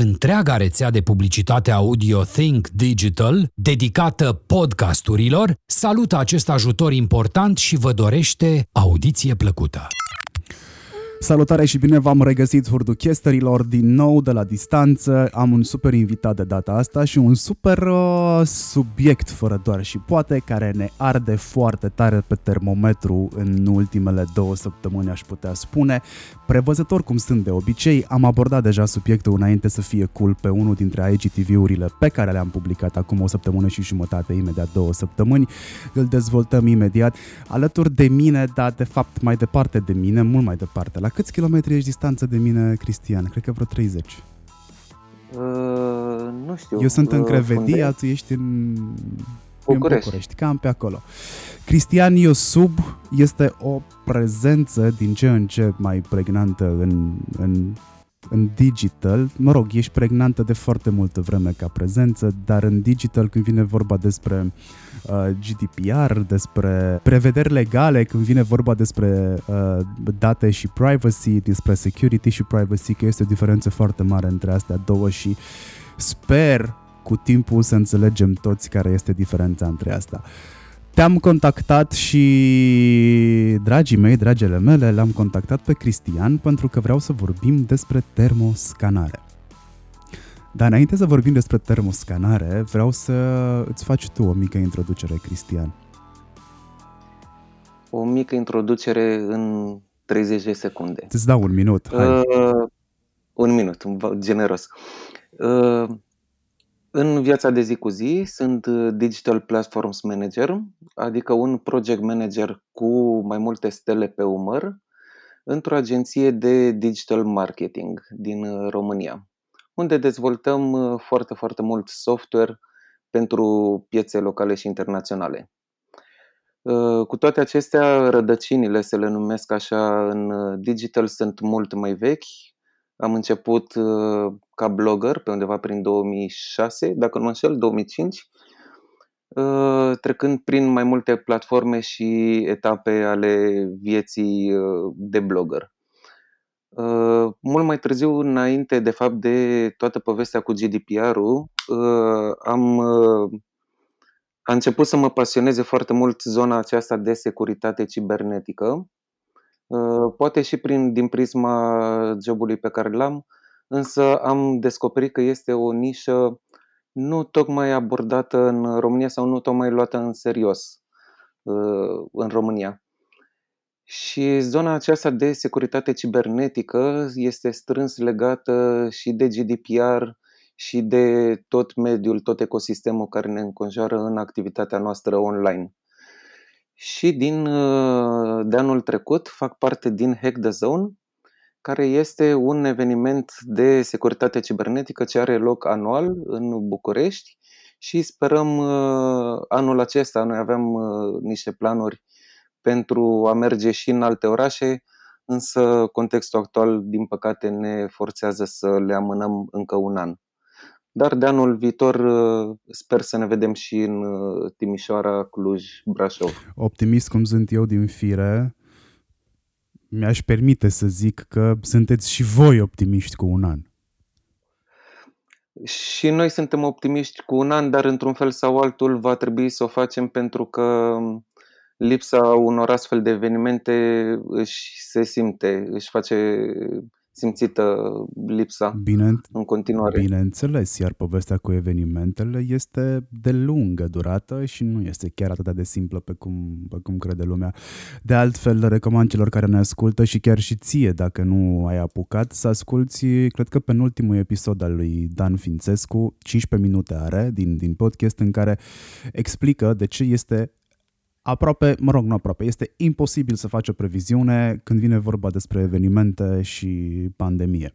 Întreaga rețea de publicitate audio Think Digital, dedicată podcasturilor, salută acest ajutor important și vă dorește audiție plăcută. Salutare și bine v-am regăsit hurduchesterilor din nou de la distanță. Am un super invitat de data asta și un super uh, subiect fără doar și poate care ne arde foarte tare pe termometru în ultimele două săptămâni aș putea spune. Prevăzător cum sunt de obicei, am abordat deja subiectul înainte să fie cool pe unul dintre IGTV-urile pe care le-am publicat acum o săptămână și jumătate, imediat două săptămâni. Îl dezvoltăm imediat alături de mine, dar de fapt mai departe de mine, mult mai departe, la la câți kilometri ești distanță de mine, Cristian? Cred că vreo 30. Uh, nu știu. Eu sunt în uh, Crevedia, tu ești în București. în București, cam pe acolo. Cristian Iosub este o prezență din ce în ce mai pregnantă în, în în digital, mă rog, ești pregnantă de foarte multă vreme ca prezență, dar în digital când vine vorba despre uh, GDPR, despre prevederi legale, când vine vorba despre uh, date și privacy, despre security și privacy, că este o diferență foarte mare între astea două și sper cu timpul să înțelegem toți care este diferența între asta. Uh, te-am contactat și, dragii mei, dragele mele, l-am contactat pe Cristian pentru că vreau să vorbim despre termoscanare. Dar înainte să vorbim despre termoscanare, vreau să îți faci tu o mică introducere, Cristian. O mică introducere în 30 de secunde. Îți dau un minut, hai. Uh, un minut, generos. Uh, în viața de zi cu zi sunt uh, Digital Platforms Manager, adică un project manager cu mai multe stele pe umăr într-o agenție de digital marketing din uh, România, unde dezvoltăm uh, foarte, foarte mult software pentru piețe locale și internaționale. Cu toate acestea, rădăcinile, să le numesc așa, în digital sunt mult mai vechi, am început uh, ca blogger pe undeva prin 2006, dacă nu mă înșel, 2005, uh, trecând prin mai multe platforme și etape ale vieții uh, de blogger. Mult mai târziu, înainte de fapt de toată povestea cu GDPR-ul, am a început să mă pasioneze foarte mult zona aceasta de securitate cibernetică Uh, poate și prin, din prisma jobului pe care l-am, însă am descoperit că este o nișă nu tocmai abordată în România sau nu tocmai luată în serios uh, în România. Și zona aceasta de securitate cibernetică este strâns legată și de GDPR și de tot mediul, tot ecosistemul care ne înconjoară în activitatea noastră online și din, uh, de anul trecut fac parte din Hack the Zone, care este un eveniment de securitate cibernetică ce are loc anual în București și sperăm uh, anul acesta, noi avem uh, niște planuri pentru a merge și în alte orașe, însă contextul actual, din păcate, ne forțează să le amânăm încă un an. Dar de anul viitor uh, sper să ne vedem și în uh, Timișoara, Cluj, Brașov. Optimist cum sunt eu din fire, mi-aș permite să zic că sunteți și voi optimiști cu un an. Și noi suntem optimiști cu un an, dar într-un fel sau altul va trebui să o facem pentru că lipsa unor astfel de evenimente își se simte, își face simțită lipsa Bine, în continuare. Bineînțeles, iar povestea cu evenimentele este de lungă durată și nu este chiar atât de simplă pe cum, pe cum crede lumea. De altfel, recomand celor care ne ascultă și chiar și ție, dacă nu ai apucat, să asculti, cred că penultimul episod al lui Dan Fințescu, 15 minute are din, din podcast în care explică de ce este aproape, mă rog, nu aproape, este imposibil să faci o previziune când vine vorba despre evenimente și pandemie.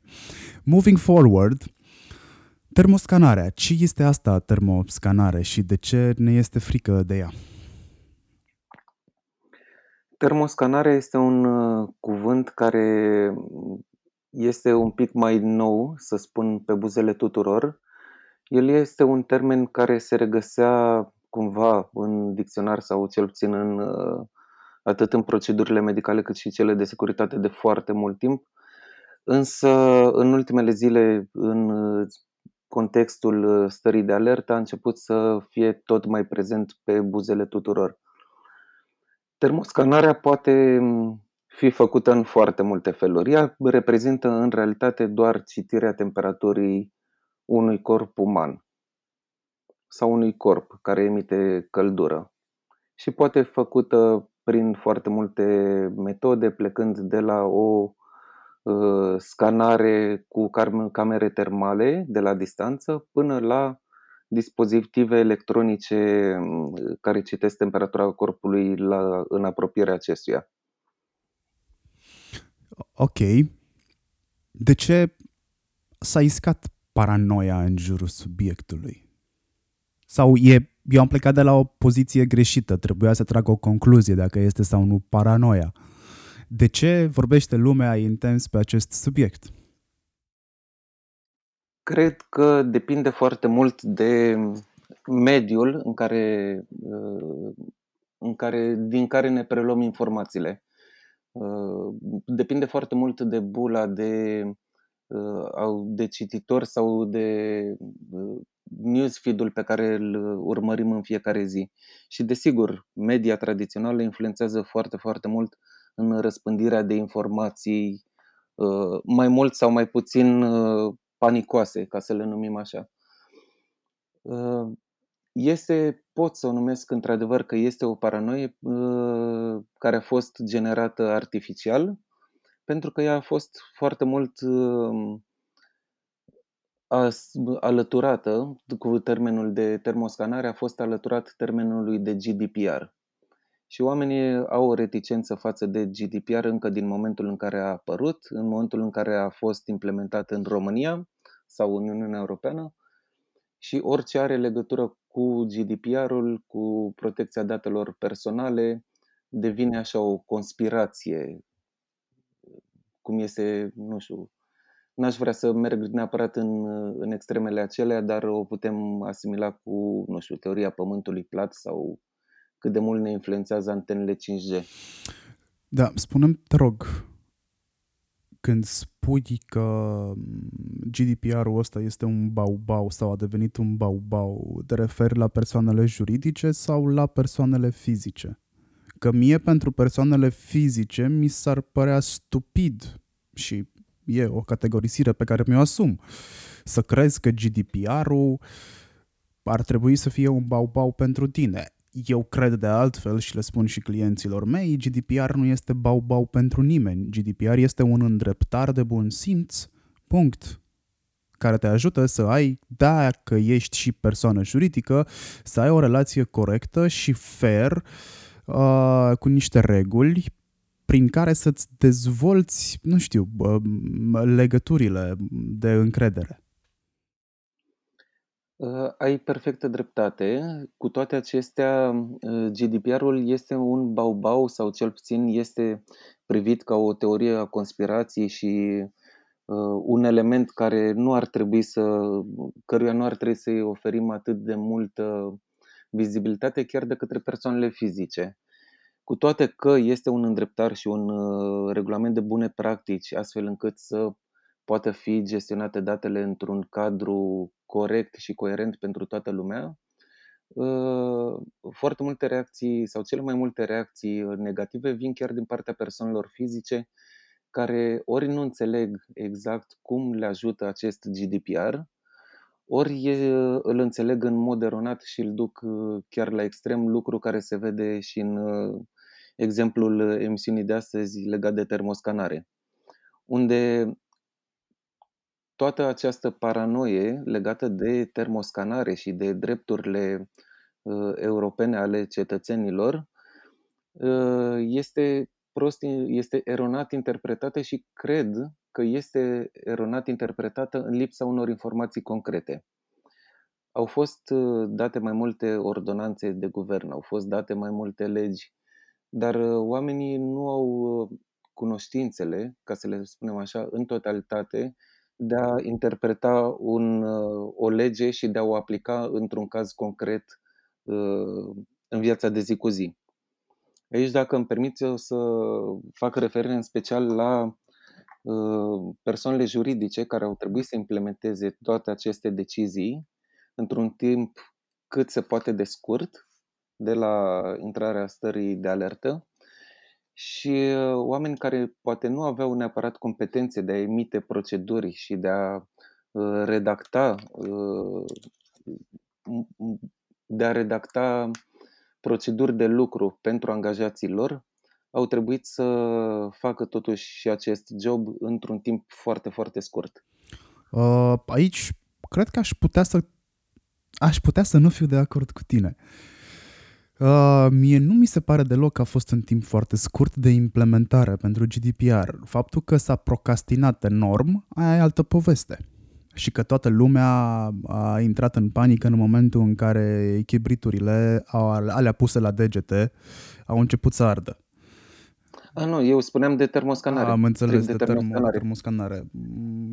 Moving forward, Termoscanarea. Ce este asta termoscanare și de ce ne este frică de ea? Termoscanarea este un uh, cuvânt care este un pic mai nou, să spun, pe buzele tuturor. El este un termen care se regăsea cumva în dicționar sau cel puțin în uh, atât în procedurile medicale cât și cele de securitate de foarte mult timp. Însă, în ultimele zile, în uh, contextul uh, stării de alertă, a început să fie tot mai prezent pe buzele tuturor. Termoscanarea poate mm, fi făcută în foarte multe feluri. Ea reprezintă în realitate doar citirea temperaturii unui corp uman sau unui corp care emite căldură și poate fi făcută prin foarte multe metode, plecând de la o uh, scanare cu camere termale de la distanță până la dispozitive electronice mm, care citesc temperatura corpului la, în apropierea acestuia. Ok. De ce s-a iscat paranoia în jurul subiectului? Sau e, eu am plecat de la o poziție greșită, trebuia să trag o concluzie dacă este sau nu paranoia. De ce vorbește lumea intens pe acest subiect? Cred că depinde foarte mult de mediul în care, în care, din care ne preluăm informațiile. Depinde foarte mult de bula de, de cititor sau de newsfeed-ul pe care îl urmărim în fiecare zi. Și desigur, media tradițională influențează foarte, foarte mult în răspândirea de informații mai mult sau mai puțin panicoase, ca să le numim așa. Uh, este, pot să o numesc într-adevăr că este o paranoie uh, care a fost generată artificial, pentru că ea a fost foarte mult uh, alăturată cu termenul de termoscanare, a fost alăturat termenului de GDPR. Și oamenii au o reticență față de GDPR încă din momentul în care a apărut, în momentul în care a fost implementat în România sau în Uniunea Europeană și orice are legătură cu GDPR-ul, cu protecția datelor personale, devine așa o conspirație, cum este, nu știu, n-aș vrea să merg neapărat în, în extremele acelea, dar o putem asimila cu, nu știu, teoria pământului plat sau cât de mult ne influențează antenele 5G. Da, spunem, te rog, când spui că mm, GDPR-ul ăsta este un bau-bau sau a devenit un bau-bau, te referi la persoanele juridice sau la persoanele fizice? Că mie pentru persoanele fizice mi s-ar părea stupid și e o categorisire pe care mi-o asum. Să crezi că GDPR-ul ar trebui să fie un bau-bau pentru tine eu cred de altfel și le spun și clienților mei, GDPR nu este bau-bau pentru nimeni. GDPR este un îndreptar de bun simț, punct care te ajută să ai, dacă ești și persoană juridică, să ai o relație corectă și fair uh, cu niște reguli prin care să-ți dezvolți, nu știu, uh, legăturile de încredere. Uh, ai perfectă dreptate. Cu toate acestea, uh, GDPR-ul este un bau-bau sau cel puțin este privit ca o teorie a conspirației și uh, un element care nu ar trebui să, căruia nu ar trebui să-i oferim atât de multă vizibilitate chiar de către persoanele fizice. Cu toate că este un îndreptar și un regulament de bune practici, astfel încât să poată fi gestionate datele într-un cadru corect și coerent pentru toată lumea, uh, foarte multe reacții sau cele mai multe reacții negative vin chiar din partea persoanelor fizice care ori nu înțeleg exact cum le ajută acest GDPR, ori îl înțeleg în mod eronat și îl duc uh, chiar la extrem, lucru care se vede și în uh, exemplul emisiunii de astăzi legat de termoscanare, unde toată această paranoie legată de termoscanare și de drepturile uh, europene ale cetățenilor uh, este prost, este eronat interpretată și cred că este eronat interpretată în lipsa unor informații concrete. Au fost uh, date mai multe ordonanțe de guvern, au fost date mai multe legi, dar uh, oamenii nu au uh, cunoștințele, ca să le spunem așa, în totalitate, de a interpreta un, o lege și de a o aplica într-un caz concret în viața de zi cu zi. Aici, dacă îmi permiți, o să fac referire în special la persoanele juridice care au trebuit să implementeze toate aceste decizii într-un timp cât se poate de scurt de la intrarea stării de alertă și uh, oameni care poate nu aveau neapărat competențe de a emite proceduri și de a uh, redacta uh, de a redacta proceduri de lucru pentru angajații lor, au trebuit să facă totuși și acest job într-un timp foarte, foarte scurt. Aici cred că aș putea să aș putea să nu fiu de acord cu tine. Uh, mie nu mi se pare deloc că a fost un timp foarte scurt de implementare pentru GDPR. Faptul că s-a procrastinat enorm, aia e altă poveste. Și că toată lumea a intrat în panică în momentul în care echibriturile alea puse la degete au început să ardă. A, nu, eu spuneam de termoscanare. Am înțeles, de, de termoscanare. termoscanare.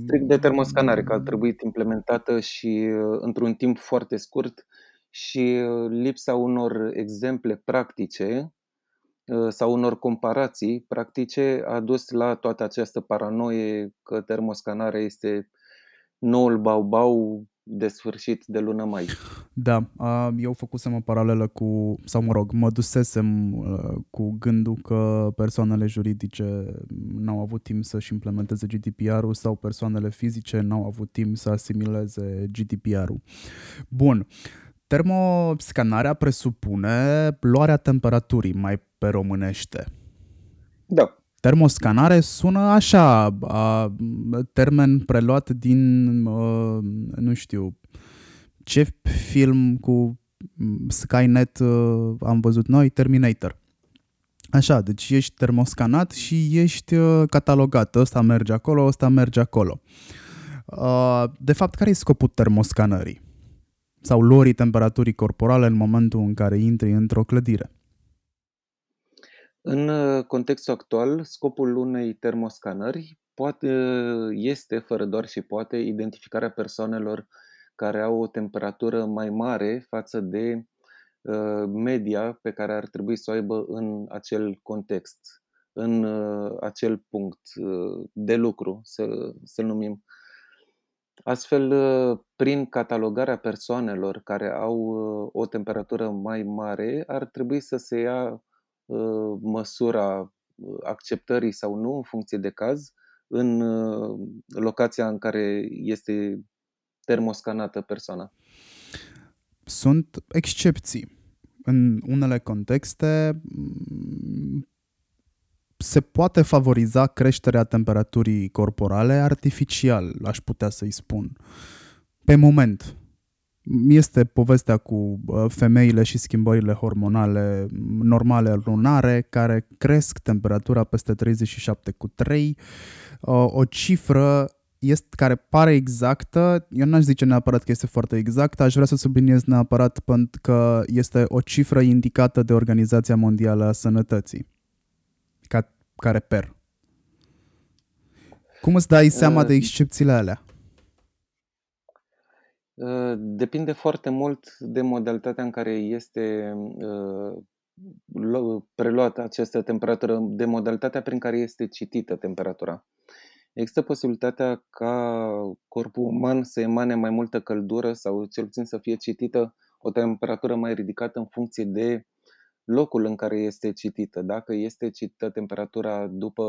Strict de termoscanare, că a trebuit implementată și uh, într-un timp foarte scurt și uh, lipsa unor exemple practice uh, sau unor comparații practice a dus la toată această paranoie că termoscanarea este noul bau-bau de sfârșit de lună mai. Da, eu făcusem o paralelă cu, sau mă rog, mă dusesem cu gândul că persoanele juridice n-au avut timp să-și implementeze GDPR-ul sau persoanele fizice n-au avut timp să asimileze GDPR-ul. Bun, termoscanarea presupune luarea temperaturii, mai pe românește. Da. Termoscanare sună așa, a, termen preluat din, a, nu știu, ce film cu Skynet a, am văzut noi? Terminator. Așa, deci ești termoscanat și ești catalogat. Ăsta merge acolo, ăsta merge acolo. De fapt, care e scopul termoscanării? Sau luării temperaturii corporale în momentul în care intri într-o clădire? În uh, contextul actual, scopul unei termoscanări poate, uh, este, fără doar și poate, identificarea persoanelor care au o temperatură mai mare față de uh, media pe care ar trebui să o aibă în acel context, în acel punct de lucru, să, să numim. Astfel, prin catalogarea persoanelor care au o temperatură mai mare, ar trebui să se ia Uh, măsura uh, acceptării sau nu, în funcție de caz, în uh, locația în care este termoscanată persoana. Sunt excepții. În unele contexte mm, se poate favoriza creșterea temperaturii corporale artificial, aș putea să-i spun. Pe moment, este povestea cu femeile și schimbările hormonale normale lunare care cresc temperatura peste 37 cu 3. O cifră este, care pare exactă, eu n-aș zice neapărat că este foarte exactă, aș vrea să subliniez neapărat pentru că este o cifră indicată de Organizația Mondială a Sănătății, ca, care per. Cum îți dai seama de excepțiile alea? Uh, depinde foarte mult de modalitatea în care este uh, preluată această temperatură, de modalitatea prin care este citită temperatura. Există posibilitatea ca corpul uman să emane mai multă căldură sau cel puțin să fie citită o temperatură mai ridicată în funcție de locul în care este citită. Dacă este citită temperatura după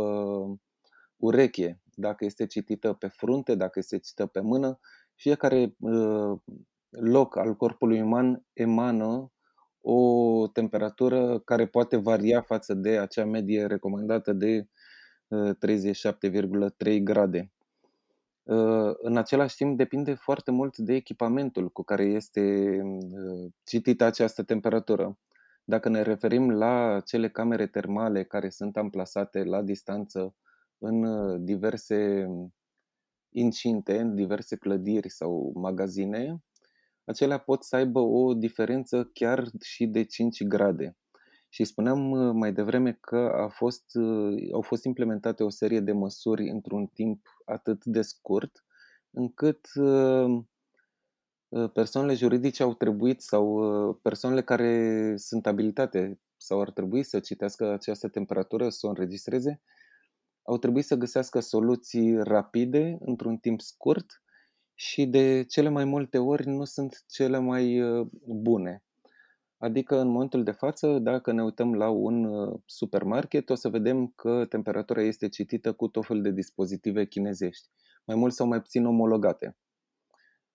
ureche, dacă este citită pe frunte, dacă este citită pe mână, fiecare uh, loc al corpului uman emană o temperatură care poate varia față de acea medie recomandată de 37,3 uh, grade. Uh, în același timp, depinde foarte mult de echipamentul cu care este citită această temperatură. Dacă ne referim la cele camere termale care sunt amplasate la distanță în diverse incinte, în diverse clădiri sau magazine, acelea pot să aibă o diferență chiar și de 5 grade. Și spuneam uh, mai devreme că a fost, uh, au fost implementate o serie de măsuri într-un timp atât de scurt, încât uh, persoanele juridice au trebuit sau persoanele care sunt abilitate sau ar trebui să citească această temperatură, să o înregistreze, au trebuit să găsească soluții rapide, într-un timp scurt și de cele mai multe ori nu sunt cele mai bune. Adică în momentul de față, dacă ne uităm la un uh, supermarket, o să vedem că temperatura este citită cu tot felul de dispozitive chinezești, mai mult sau mai puțin omologate.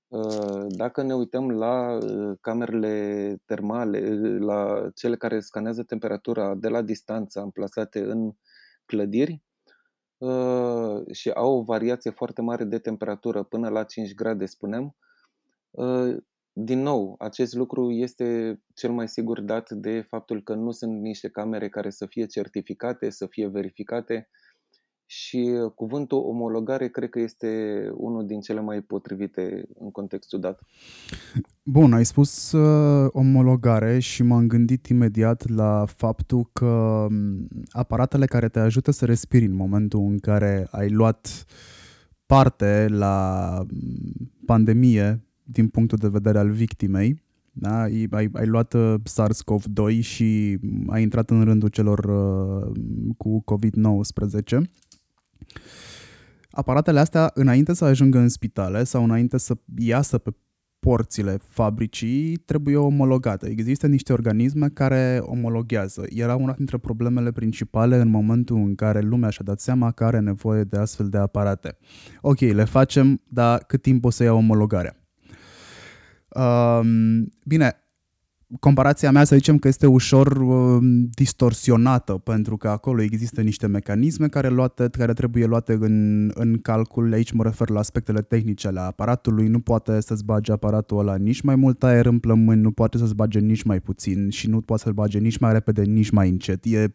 Uh, dacă ne uităm la uh, camerele termale, la cele care scanează temperatura de la distanță amplasate în clădiri și au o variație foarte mare de temperatură, până la 5 grade, spunem, din nou, acest lucru este cel mai sigur dat de faptul că nu sunt niște camere care să fie certificate, să fie verificate și cuvântul omologare cred că este unul din cele mai potrivite în contextul dat. Bun, ai spus uh, omologare și m-am gândit imediat la faptul că um, aparatele care te ajută să respiri în momentul în care ai luat parte la um, pandemie din punctul de vedere al victimei. Da? Ai, ai, ai luat uh, SARS-CoV-2 și ai intrat în rândul celor uh, cu COVID-19. Aparatele astea, înainte să ajungă în spitale sau înainte să iasă pe porțile fabricii, trebuie omologate. Există niște organisme care omologhează. Era una dintre problemele principale în momentul în care lumea și-a dat seama că are nevoie de astfel de aparate. Ok, le facem, dar cât timp o să ia omologarea? Um, bine, comparația mea să zicem că este ușor uh, distorsionată pentru că acolo există niște mecanisme care, luate, care trebuie luate în, în calcul. Aici mă refer la aspectele tehnice ale aparatului. Nu poate să-ți bage aparatul ăla nici mai mult aer în plămâni, nu poate să-ți bage nici mai puțin și nu poate să-l bage nici mai repede, nici mai încet. E,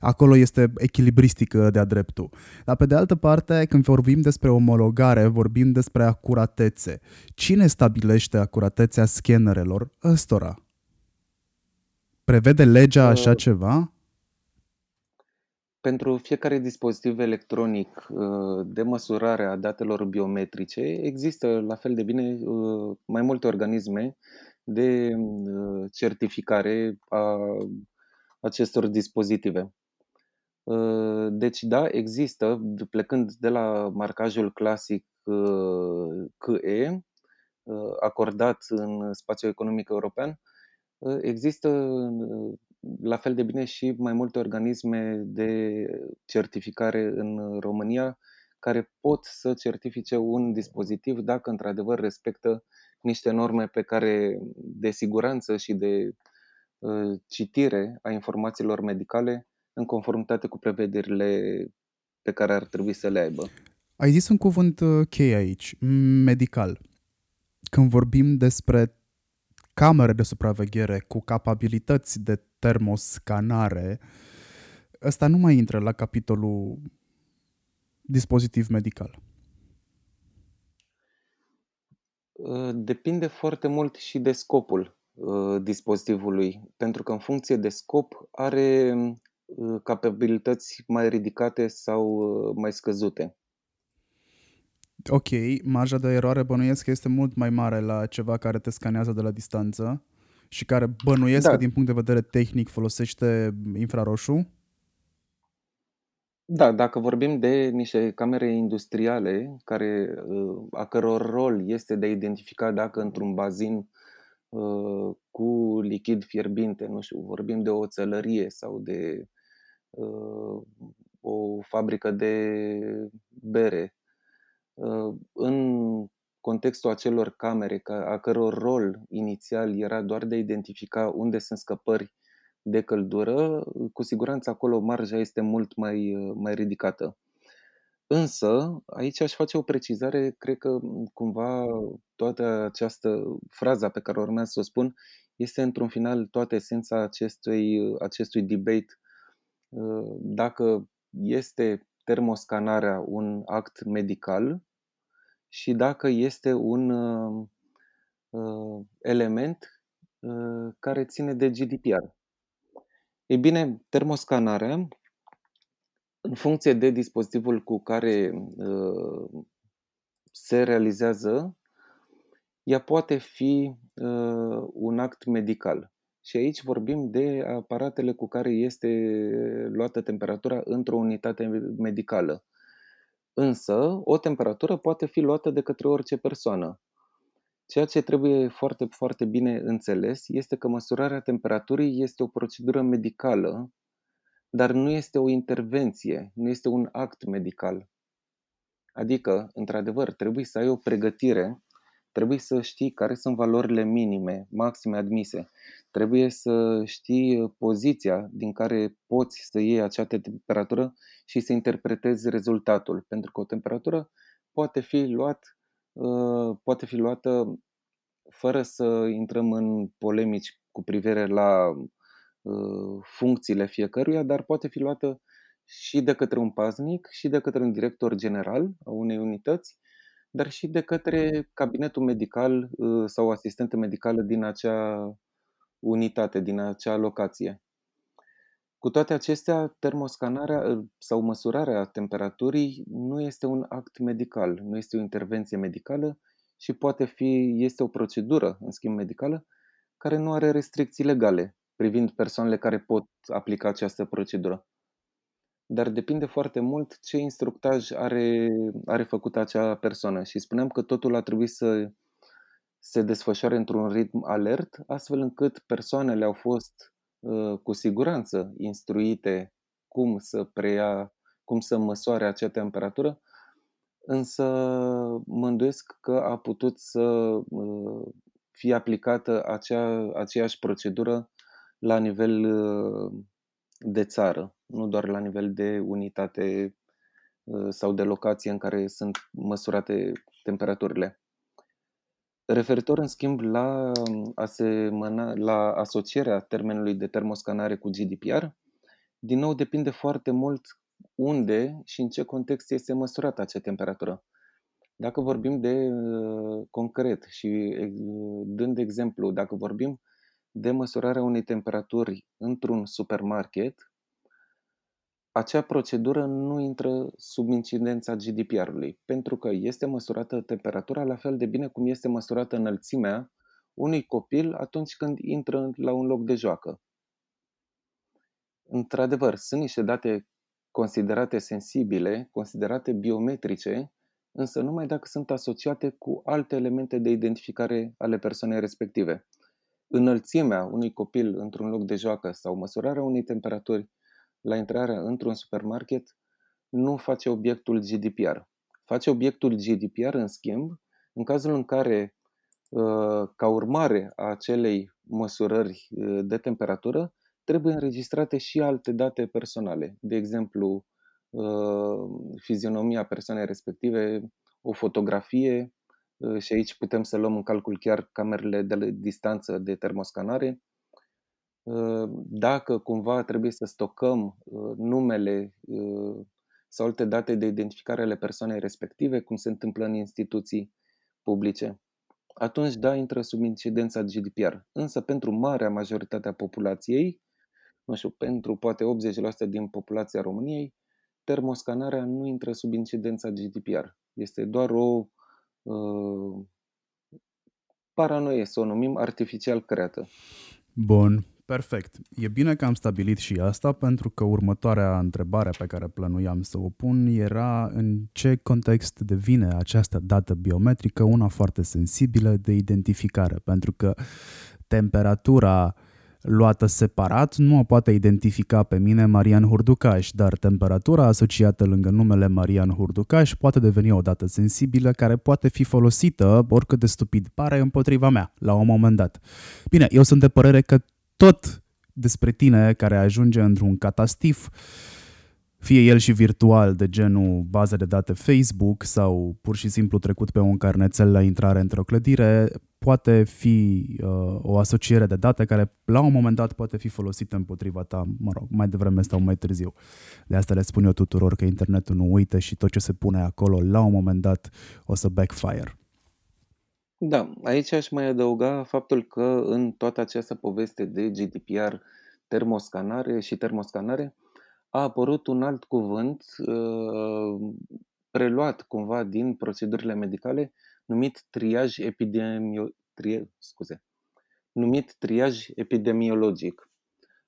acolo este echilibristică de-a dreptul. Dar pe de altă parte, când vorbim despre omologare, vorbim despre acuratețe. Cine stabilește acuratețea scanerelor? Ăstora Prevede legea uh, așa ceva? Pentru fiecare dispozitiv electronic uh, de măsurare a datelor biometrice există la fel de bine uh, mai multe organisme de certificare a acestor dispozitive. Deci da, există, plecând de la marcajul clasic CE, acordat în spațiul economic european, Ă, există la fel de bine și mai multe organisme de certificare în România care pot să certifice un dispozitiv dacă într-adevăr respectă niște norme pe care de siguranță și de ă, citire a informațiilor medicale în conformitate cu prevederile pe care ar trebui să le aibă. Ai zis un cuvânt ă, cheie aici, medical. Când vorbim despre camere de supraveghere cu capabilități de termoscanare, ăsta nu mai intră la capitolul dispozitiv medical. Uh, depinde foarte mult și de scopul uh, dispozitivului, pentru că în funcție de scop are uh, capabilități mai ridicate sau mai scăzute ok, marja de eroare bănuiesc că este mult mai mare la ceva care te scanează de la distanță și care bănuiesc da. că din punct de vedere tehnic folosește infraroșu. Da, dacă vorbim de niște camere industriale care, uh, a căror rol este de a identifica dacă într-un bazin uh, cu lichid fierbinte, nu știu, vorbim de o țelărie sau de uh, o fabrică de bere Uh, în contextul acelor camere, a căror rol inițial era doar de a identifica unde sunt scăpări de căldură, cu siguranță acolo marja este mult mai, uh, mai ridicată. Însă, aici aș face o precizare, cred că cumva toată această fraza pe care urmează să o spun este într-un final toată esența acestui, acestui debate. Uh, dacă este termoscanarea un act medical și dacă este un uh, element uh, care ține de GDPR. Ei bine, termoscanarea, în funcție de dispozitivul cu care uh, se realizează, ea poate fi uh, un act medical. Și aici vorbim de aparatele cu care este luată temperatura într-o unitate medicală. Însă, o temperatură poate fi luată de către orice persoană. Ceea ce trebuie foarte, foarte bine înțeles este că măsurarea temperaturii este o procedură medicală, dar nu este o intervenție, nu este un act medical. Adică, într-adevăr, trebuie să ai o pregătire Trebuie să știi care sunt valorile minime, maxime admise. Trebuie să știi uh, poziția din care poți să iei acea temperatură și să interpretezi rezultatul. Pentru că o temperatură poate fi, luat, uh, poate fi luată fără să intrăm în polemici cu privire la uh, funcțiile fiecăruia, dar poate fi luată și de către un paznic și de către un director general a unei unități dar și de către cabinetul medical uh, sau asistentă medicală din acea unitate, din acea locație. Cu toate acestea, termoscanarea uh, sau măsurarea temperaturii nu este un act medical, nu este o intervenție medicală și poate fi, este o procedură, în schimb medicală, care nu are restricții legale privind persoanele care pot aplica această procedură dar depinde foarte mult ce instructaj are, are făcut acea persoană. Și spuneam că totul a trebuit să se desfășoare într-un ritm alert, astfel încât persoanele au fost uh, cu siguranță instruite cum să preia, cum să măsoare acea temperatură, însă mă îndoiesc că a putut să uh, fie aplicată acea, aceeași procedură la nivel uh, de țară, nu doar la nivel de unitate uh, sau de locație în care sunt măsurate temperaturile. Referitor, în schimb, la, asemăna, la asocierea termenului de termoscanare cu GDPR, din nou depinde foarte mult unde și în ce context este măsurată acea temperatură. Dacă vorbim de uh, concret și uh, dând exemplu, dacă vorbim de măsurarea unei temperaturi într-un supermarket, acea procedură nu intră sub incidența GDPR-ului, pentru că este măsurată temperatura la fel de bine cum este măsurată înălțimea unui copil atunci când intră la un loc de joacă. Într-adevăr, sunt niște date considerate sensibile, considerate biometrice, însă numai dacă sunt asociate cu alte elemente de identificare ale persoanei respective înălțimea unui copil într-un loc de joacă sau măsurarea unei temperaturi la intrarea într-un supermarket nu face obiectul GDPR. Face obiectul GDPR, în schimb, în cazul în care, uh, ca urmare a acelei măsurări uh, de temperatură, trebuie înregistrate și alte date personale, de exemplu, uh, fizionomia persoanei respective, o fotografie, Uh, și aici putem să luăm în calcul chiar camerele de distanță de termoscanare. Uh, dacă cumva trebuie să stocăm uh, numele sau alte date de identificare ale persoanei respective, cum se întâmplă în instituții publice, atunci da, intră sub incidența GDPR. Însă pentru marea majoritate a populației, nu știu, pentru poate 80% din populația României, termoscanarea nu intră sub incidența GDPR. Este doar o uh, paranoie, să o numim artificial creată. Bun, perfect. E bine că am stabilit și asta pentru că următoarea întrebare pe care plănuiam să o pun era în ce context devine această dată biometrică una foarte sensibilă de identificare, pentru că temperatura uh, luată separat nu o poate identifica pe mine Marian Hurducaș, dar temperatura asociată lângă numele Marian Hurducaș poate deveni o dată sensibilă care poate fi folosită, oricât de stupid pare, împotriva mea, la un moment dat. Bine, eu sunt de părere că tot despre tine care ajunge într-un catastif fie el și virtual, de genul bază de date Facebook sau pur și simplu trecut pe un carnețel la intrare într-o clădire, poate fi uh, o asociere de date care la un moment dat poate fi folosită împotriva ta, mă rog, mai devreme sau mai târziu. De asta le spun eu tuturor că internetul nu uită și tot ce se pune acolo la un moment dat o să backfire. Da, aici aș mai adăuga faptul că în toată această poveste de GDPR, termoscanare și termoscanare, a apărut un alt cuvânt uh, preluat cumva din procedurile medicale numit triaj epidemio, tri, scuze, numit triaj epidemiologic.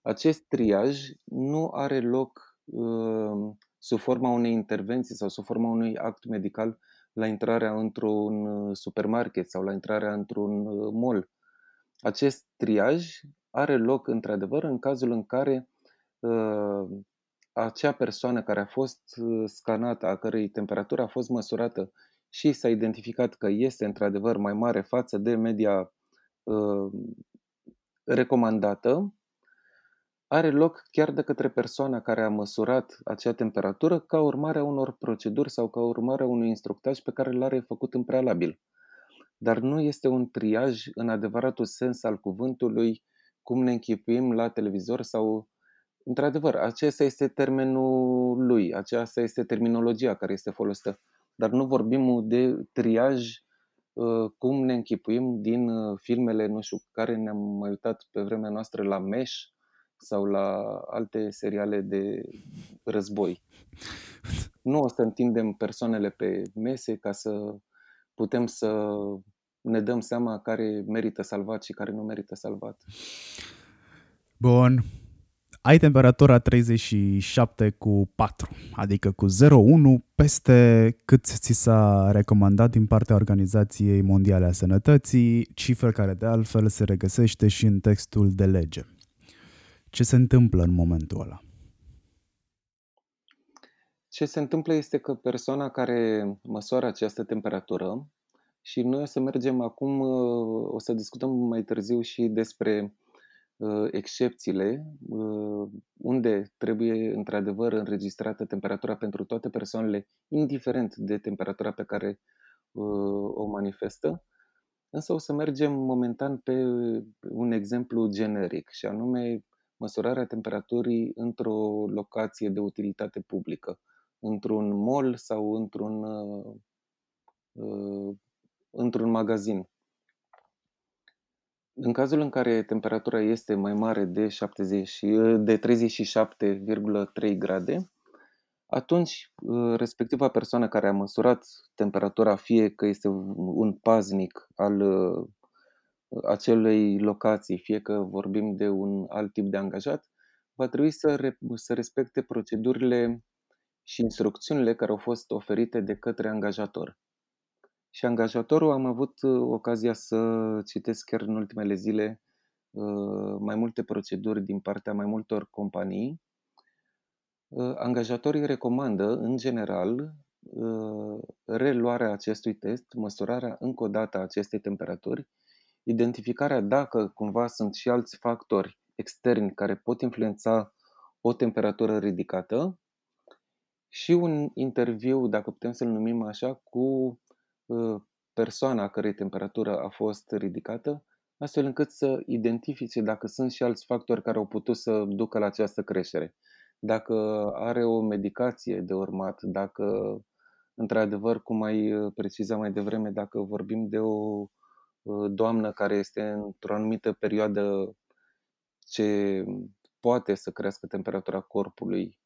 Acest triaj nu are loc uh, sub forma unei intervenții sau sub forma unui act medical la intrarea într-un uh, supermarket sau la intrarea într-un uh, mall. Acest triaj are loc într-adevăr în cazul în care uh, acea persoană care a fost uh, scanată, a cărei temperatură a fost măsurată și s-a identificat că este într-adevăr mai mare față de media uh, recomandată, are loc chiar de către persoana care a măsurat acea temperatură ca urmare a unor proceduri sau ca urmare a unui instructaj pe care l-are făcut în prealabil. Dar nu este un triaj în adevăratul sens al cuvântului, cum ne închipuim la televizor sau Într-adevăr, acesta este termenul lui, aceasta este terminologia care este folosită. Dar nu vorbim de triaj uh, cum ne închipuim din uh, filmele, nu știu, care ne-am mai uitat pe vremea noastră la Mesh sau la alte seriale de război. Nu o să întindem persoanele pe mese ca să putem să ne dăm seama care merită salvat și care nu merită salvat. Bun, ai temperatura 37 cu 4, adică cu 0,1 peste cât ți s-a recomandat din partea Organizației Mondiale a Sănătății, cifră care de altfel se regăsește și în textul de lege. Ce se întâmplă în momentul ăla? Ce se întâmplă este că persoana care măsoară această temperatură și noi o să mergem acum, o să discutăm mai târziu și despre Uh, excepțiile uh, unde trebuie într-adevăr înregistrată temperatura pentru toate persoanele, indiferent de temperatura pe care uh, o manifestă. Însă o să mergem momentan pe un exemplu generic și anume măsurarea temperaturii într-o locație de utilitate publică, într-un mall sau într-un, într-un magazin. În cazul în care temperatura este mai mare de, 70, de 37,3 grade, atunci ă, respectiva persoană care a măsurat temperatura, fie că este un paznic al ă, acelei locații, fie că vorbim de un alt tip de angajat, va trebui să, re, să respecte procedurile și instrucțiunile care au fost oferite de către angajator. Și angajatorul am avut uh, ocazia să citesc chiar în ultimele zile uh, mai multe proceduri din partea mai multor companii. Uh, angajatorii recomandă, în general, reluarea acestui test, măsurarea încă o dată a acestei temperaturi, identificarea dacă cumva sunt și alți factori externi care pot influența o temperatură ridicată și un interviu, dacă putem să-l numim așa, cu Ă, persoana a cărei temperatură a fost ridicată, astfel încât să identifice dacă sunt și alți factori care au putut să ducă la această creștere. Dacă are o medicație de urmat, dacă, într-adevăr, cum ai ă, precizat mai devreme, dacă vorbim de o ă, doamnă care este într-o anumită perioadă ce poate să crească temperatura corpului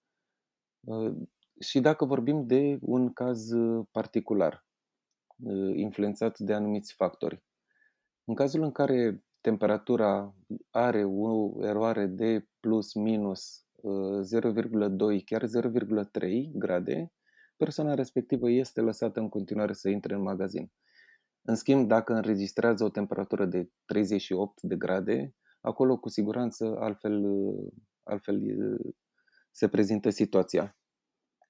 și dacă vorbim de un caz particular. Uh, influențat de anumiți factori. În cazul în care temperatura are o eroare de plus minus 0,2, uh, chiar 0,3 grade, persoana respectivă este lăsată în continuare să intre în magazin. În schimb, dacă înregistrează o temperatură de 38 de grade, acolo cu siguranță altfel, uh, altfel se prezintă situația.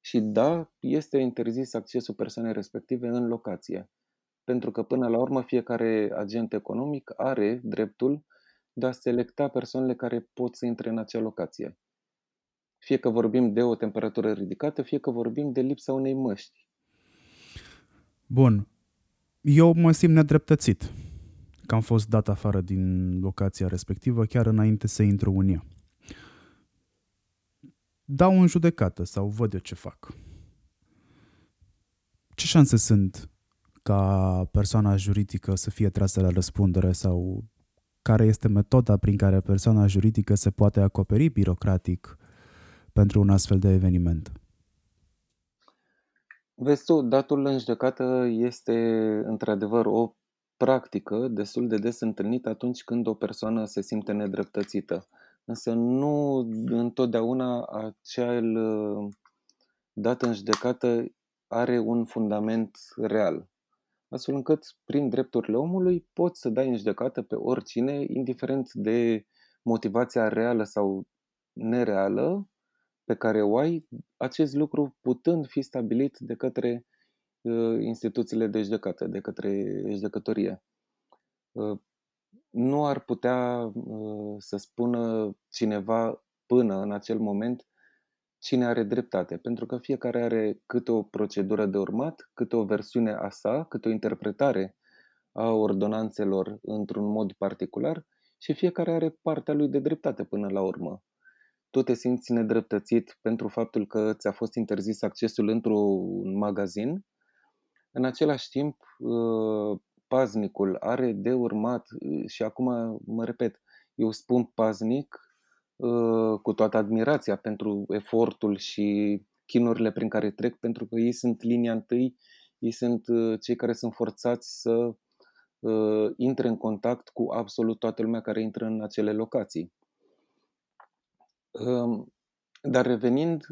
Și da, este interzis accesul persoanei respective în locație. Pentru că până la urmă fiecare agent economic are dreptul de a selecta persoanele care pot să intre în acea locație. Fie că vorbim de o temperatură ridicată, fie că vorbim de lipsa unei măști. Bun. Eu mă simt nedreptățit că am fost dat afară din locația respectivă chiar înainte să intru în ea. Dau în judecată sau văd eu ce fac. Ce șanse sunt ca persoana juridică să fie trasă la răspundere sau care este metoda prin care persoana juridică se poate acoperi birocratic pentru un astfel de eveniment? Vezi tu, datul în judecată este într-adevăr o practică destul de des întâlnită atunci când o persoană se simte nedreptățită. Însă nu întotdeauna acel uh, dat în judecată are un fundament real. Astfel încât, prin drepturile omului, poți să dai în judecată pe oricine, indiferent de motivația reală sau nereală pe care o ai, acest lucru putând fi stabilit de către uh, instituțiile de judecată, de către judecătorie. Uh, nu ar putea uh, să spună cineva până în acel moment cine are dreptate, pentru că fiecare are câte o procedură de urmat, câte o versiune a sa, câte o interpretare a ordonanțelor într-un mod particular și fiecare are partea lui de dreptate până la urmă. Tu te simți nedreptățit pentru faptul că ți-a fost interzis accesul într-un magazin, în același timp uh, paznicul are de urmat uh, și acum mă repet, eu spun paznic uh, cu toată admirația pentru efortul și chinurile prin care trec, pentru că ei sunt linia întâi, ei sunt uh, cei care sunt forțați să intre în contact cu absolut toată lumea care intră în acele locații. Um, dar revenind,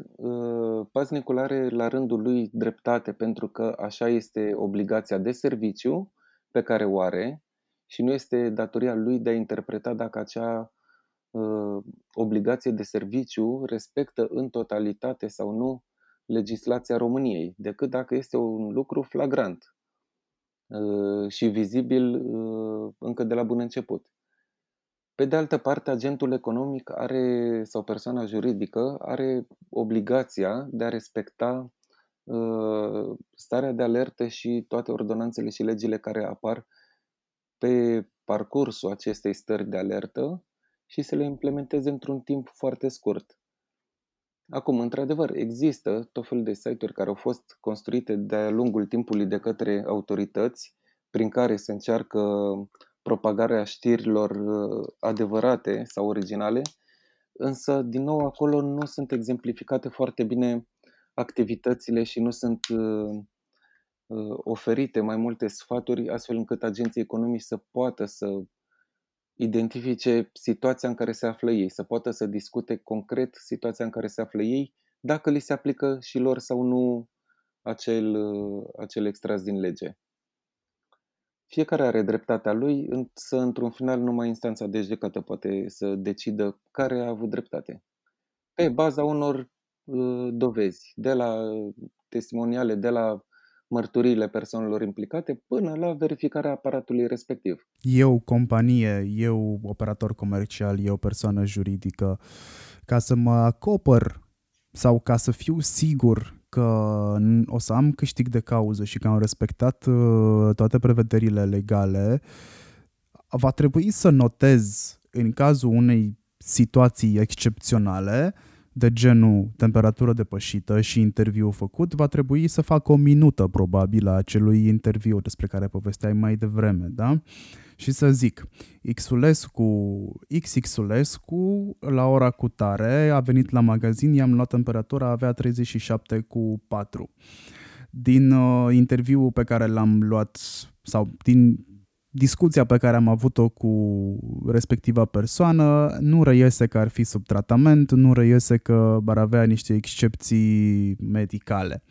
paznicul are la rândul lui dreptate pentru că așa este obligația de serviciu pe care o are și nu este datoria lui de a interpreta dacă acea uh, obligație de serviciu respectă în totalitate sau nu legislația României, decât dacă este un lucru flagrant uh, și vizibil uh, încă de la bun început. Pe de altă parte, agentul economic are, sau persoana juridică are obligația de a respecta Uh, starea de alertă și toate ordonanțele și legile care apar pe parcursul acestei stări de alertă și să le implementeze într-un timp foarte scurt. Acum, într-adevăr, există tot felul de site-uri care au fost construite de-a lungul timpului de către autorități, prin care se încearcă propagarea știrilor uh, adevărate sau originale, însă, din nou, acolo nu sunt exemplificate foarte bine activitățile și nu sunt uh, uh, oferite mai multe sfaturi astfel încât agenții economici să poată să identifice situația în care se află ei, să poată să discute concret situația în care se află ei, dacă li se aplică și lor sau nu acel, uh, acel extras din lege. Fiecare are dreptatea lui, însă într-un final numai instanța de judecată poate să decidă care a avut dreptate. Pe baza unor Uh, dovezi, de la testimoniale, de la mărturiile persoanelor implicate până la verificarea aparatului respectiv. Eu, companie, eu, operator comercial, eu, persoană juridică, ca să mă acopăr sau ca să fiu sigur că o să am câștig de cauză și că am respectat uh, toate prevederile legale, va trebui să notez în cazul unei situații excepționale de genul temperatură depășită și interviu făcut, va trebui să fac o minută probabil a acelui interviu despre care povesteai mai devreme, da? Și să zic, Xulescu, XXulescu la ora cu tare a venit la magazin, i-am luat temperatura, avea 37 cu 4. Din uh, interviul pe care l-am luat sau din discuția pe care am avut-o cu respectiva persoană nu reiese că ar fi sub tratament, nu reiese că ar avea niște excepții medicale.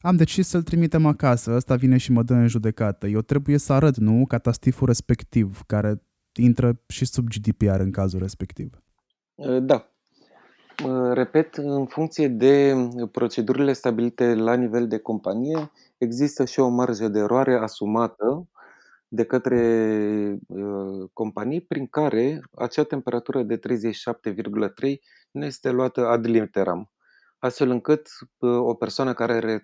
Am decis să-l trimitem acasă, ăsta vine și mă dă în judecată. Eu trebuie să arăt, nu, catastiful respectiv, care intră și sub GDPR în cazul respectiv. Da. Repet, în funcție de procedurile stabilite la nivel de companie, există și o marjă de eroare asumată de către uh, companii prin care acea temperatură de 37,3 nu este luată ad literam, astfel încât uh, o persoană care are 37,4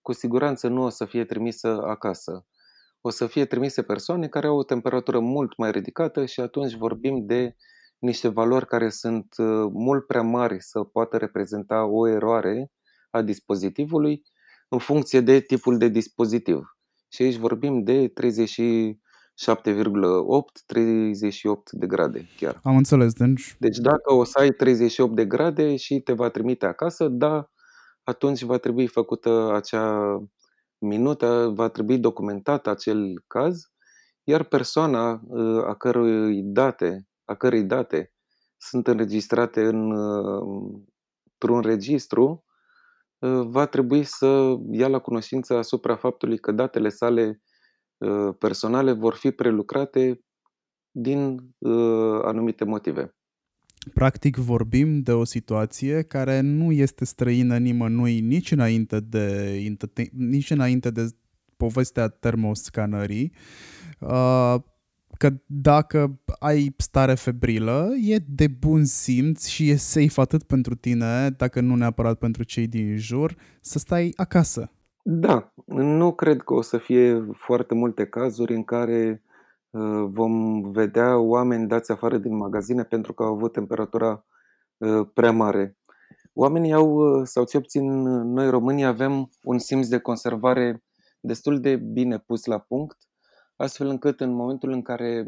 cu siguranță nu o să fie trimisă acasă. O să fie trimise persoane care au o temperatură mult mai ridicată și atunci vorbim de niște valori care sunt uh, mult prea mari să poată reprezenta o eroare a dispozitivului în funcție de tipul de dispozitiv. Și aici vorbim de 37,8, 38 de grade chiar. Am înțeles, deci... Deci dacă o să ai 38 de grade și te va trimite acasă, da, atunci va trebui făcută acea minută, va trebui documentat acel caz, iar persoana ă, a cărui date, a cărei date sunt înregistrate în, ă, într-un registru, ă, va trebui să ia la cunoștință asupra faptului că datele sale personale vor fi prelucrate din anumite motive. Practic vorbim de o situație care nu este străină nimănui nici înainte de, nici înainte de povestea termoscanării, uh, că dacă ai stare febrilă, e de bun simț și e safe atât pentru tine, dacă nu neapărat pentru cei din jur, să stai acasă. Da, nu cred că o să fie foarte multe cazuri în care Uh, vom vedea oameni dați afară din magazine pentru că au avut temperatura uh, prea mare. Oamenii au, uh, sau cel puțin noi românii, avem un simț de conservare destul de bine pus la punct, astfel încât în momentul în care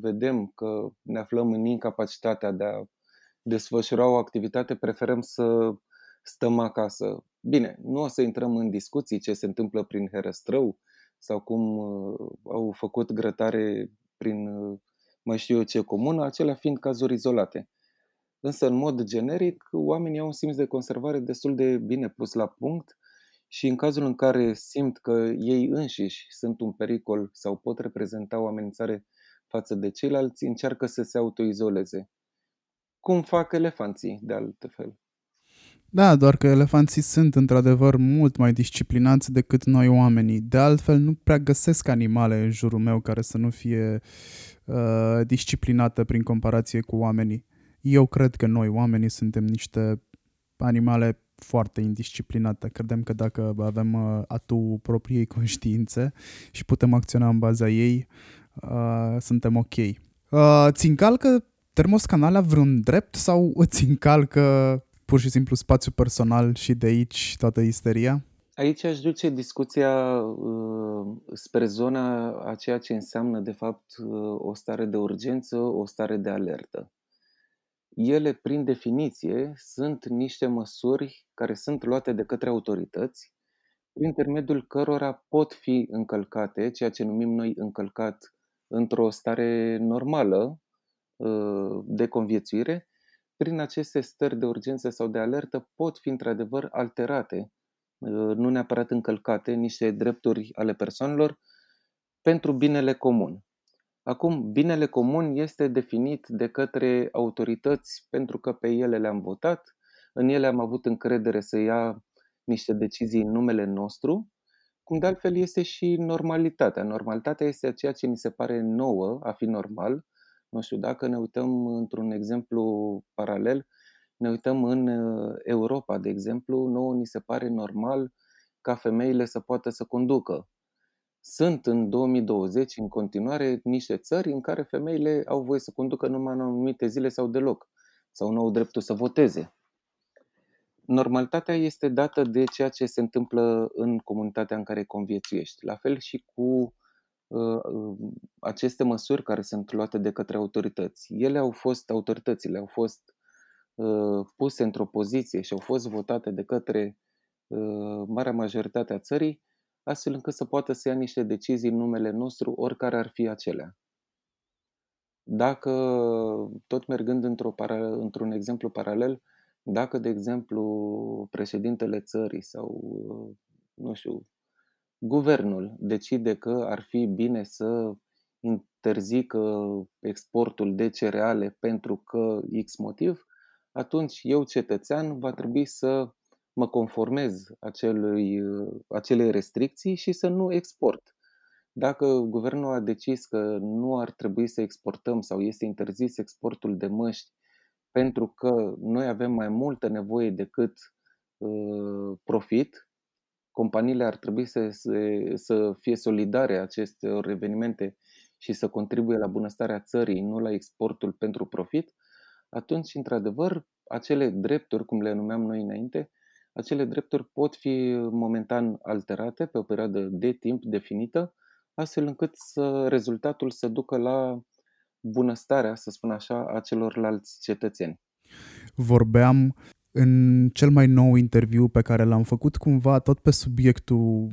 vedem că ne aflăm în incapacitatea de a desfășura o activitate, preferăm să stăm acasă. Bine, nu o să intrăm în discuții ce se întâmplă prin herăstrău, sau cum uh, au făcut grătare prin uh, mai știu eu ce comună, acelea fiind cazuri izolate. Însă, în mod generic, oamenii au un simț de conservare destul de bine pus la punct și în cazul în care simt că ei înșiși sunt un pericol sau pot reprezenta o amenințare față de ceilalți, încearcă să se autoizoleze. Cum fac elefanții, de altfel. Da, doar că elefanții sunt într-adevăr mult mai disciplinați decât noi oamenii. De altfel, nu prea găsesc animale în jurul meu care să nu fie uh, disciplinate prin comparație cu oamenii. Eu cred că noi, oamenii, suntem niște animale foarte indisciplinate. Credem că dacă avem uh, atu propriei conștiințe și putem acționa în baza ei, uh, suntem ok. Uh, ți încalcă termoscanala vreun drept sau îți încalcă pur și simplu spațiu personal și de aici toată isteria? Aici aș duce discuția uh, spre zona a ceea ce înseamnă, de fapt, uh, o stare de urgență, o stare de alertă. Ele, prin definiție, sunt niște măsuri care sunt luate de către autorități, prin intermediul cărora pot fi încălcate, ceea ce numim noi încălcat într-o stare normală uh, de conviețuire, prin aceste stări de urgență sau de alertă pot fi într-adevăr alterate, uh, nu neapărat încălcate, niște drepturi ale persoanelor pentru binele comun. Acum, binele comun este definit de către autorități pentru că pe ele le-am votat, în ele am avut încredere să ia niște decizii în numele nostru, cum de altfel este și normalitatea. Normalitatea este ceea ce ni se pare nouă a fi normal, nu știu, dacă ne uităm într-un exemplu paralel, ne uităm în uh, Europa, de exemplu, nouă ni se pare normal ca femeile să poată să conducă. Sunt în 2020 în continuare niște țări în care femeile au voie să conducă numai în anumite zile sau deloc, sau nu au dreptul să voteze. Normalitatea este dată de ceea ce se întâmplă în comunitatea în care conviețuiești. La fel și cu Uh, um, aceste măsuri care sunt luate de către autorități. Ele au fost, autoritățile au fost uh, puse într-o poziție și au fost votate de către uh, marea majoritate a țării, astfel încât să poată să ia niște decizii în numele nostru, oricare ar fi acelea. Dacă, tot mergând într-o para, într-un exemplu paralel, dacă, de exemplu, președintele țării sau, nu știu, guvernul decide că ar fi bine să interzică exportul de cereale pentru că X motiv, atunci eu, cetățean, va trebui să mă conformez acelui, acelei restricții și să nu export. Dacă guvernul a decis că nu ar trebui să exportăm sau este interzis exportul de măști pentru că noi avem mai multă nevoie decât uh, profit, companiile ar trebui să, să, să fie solidare acestor evenimente și să contribuie la bunăstarea țării, nu la exportul pentru profit, atunci, într-adevăr, acele drepturi, cum le numeam noi înainte, acele drepturi pot fi momentan alterate pe o perioadă de timp definită, astfel încât să, rezultatul să ducă la bunăstarea, să spun așa, a celorlalți cetățeni. Vorbeam în cel mai nou interviu pe care l-am făcut cumva tot pe subiectul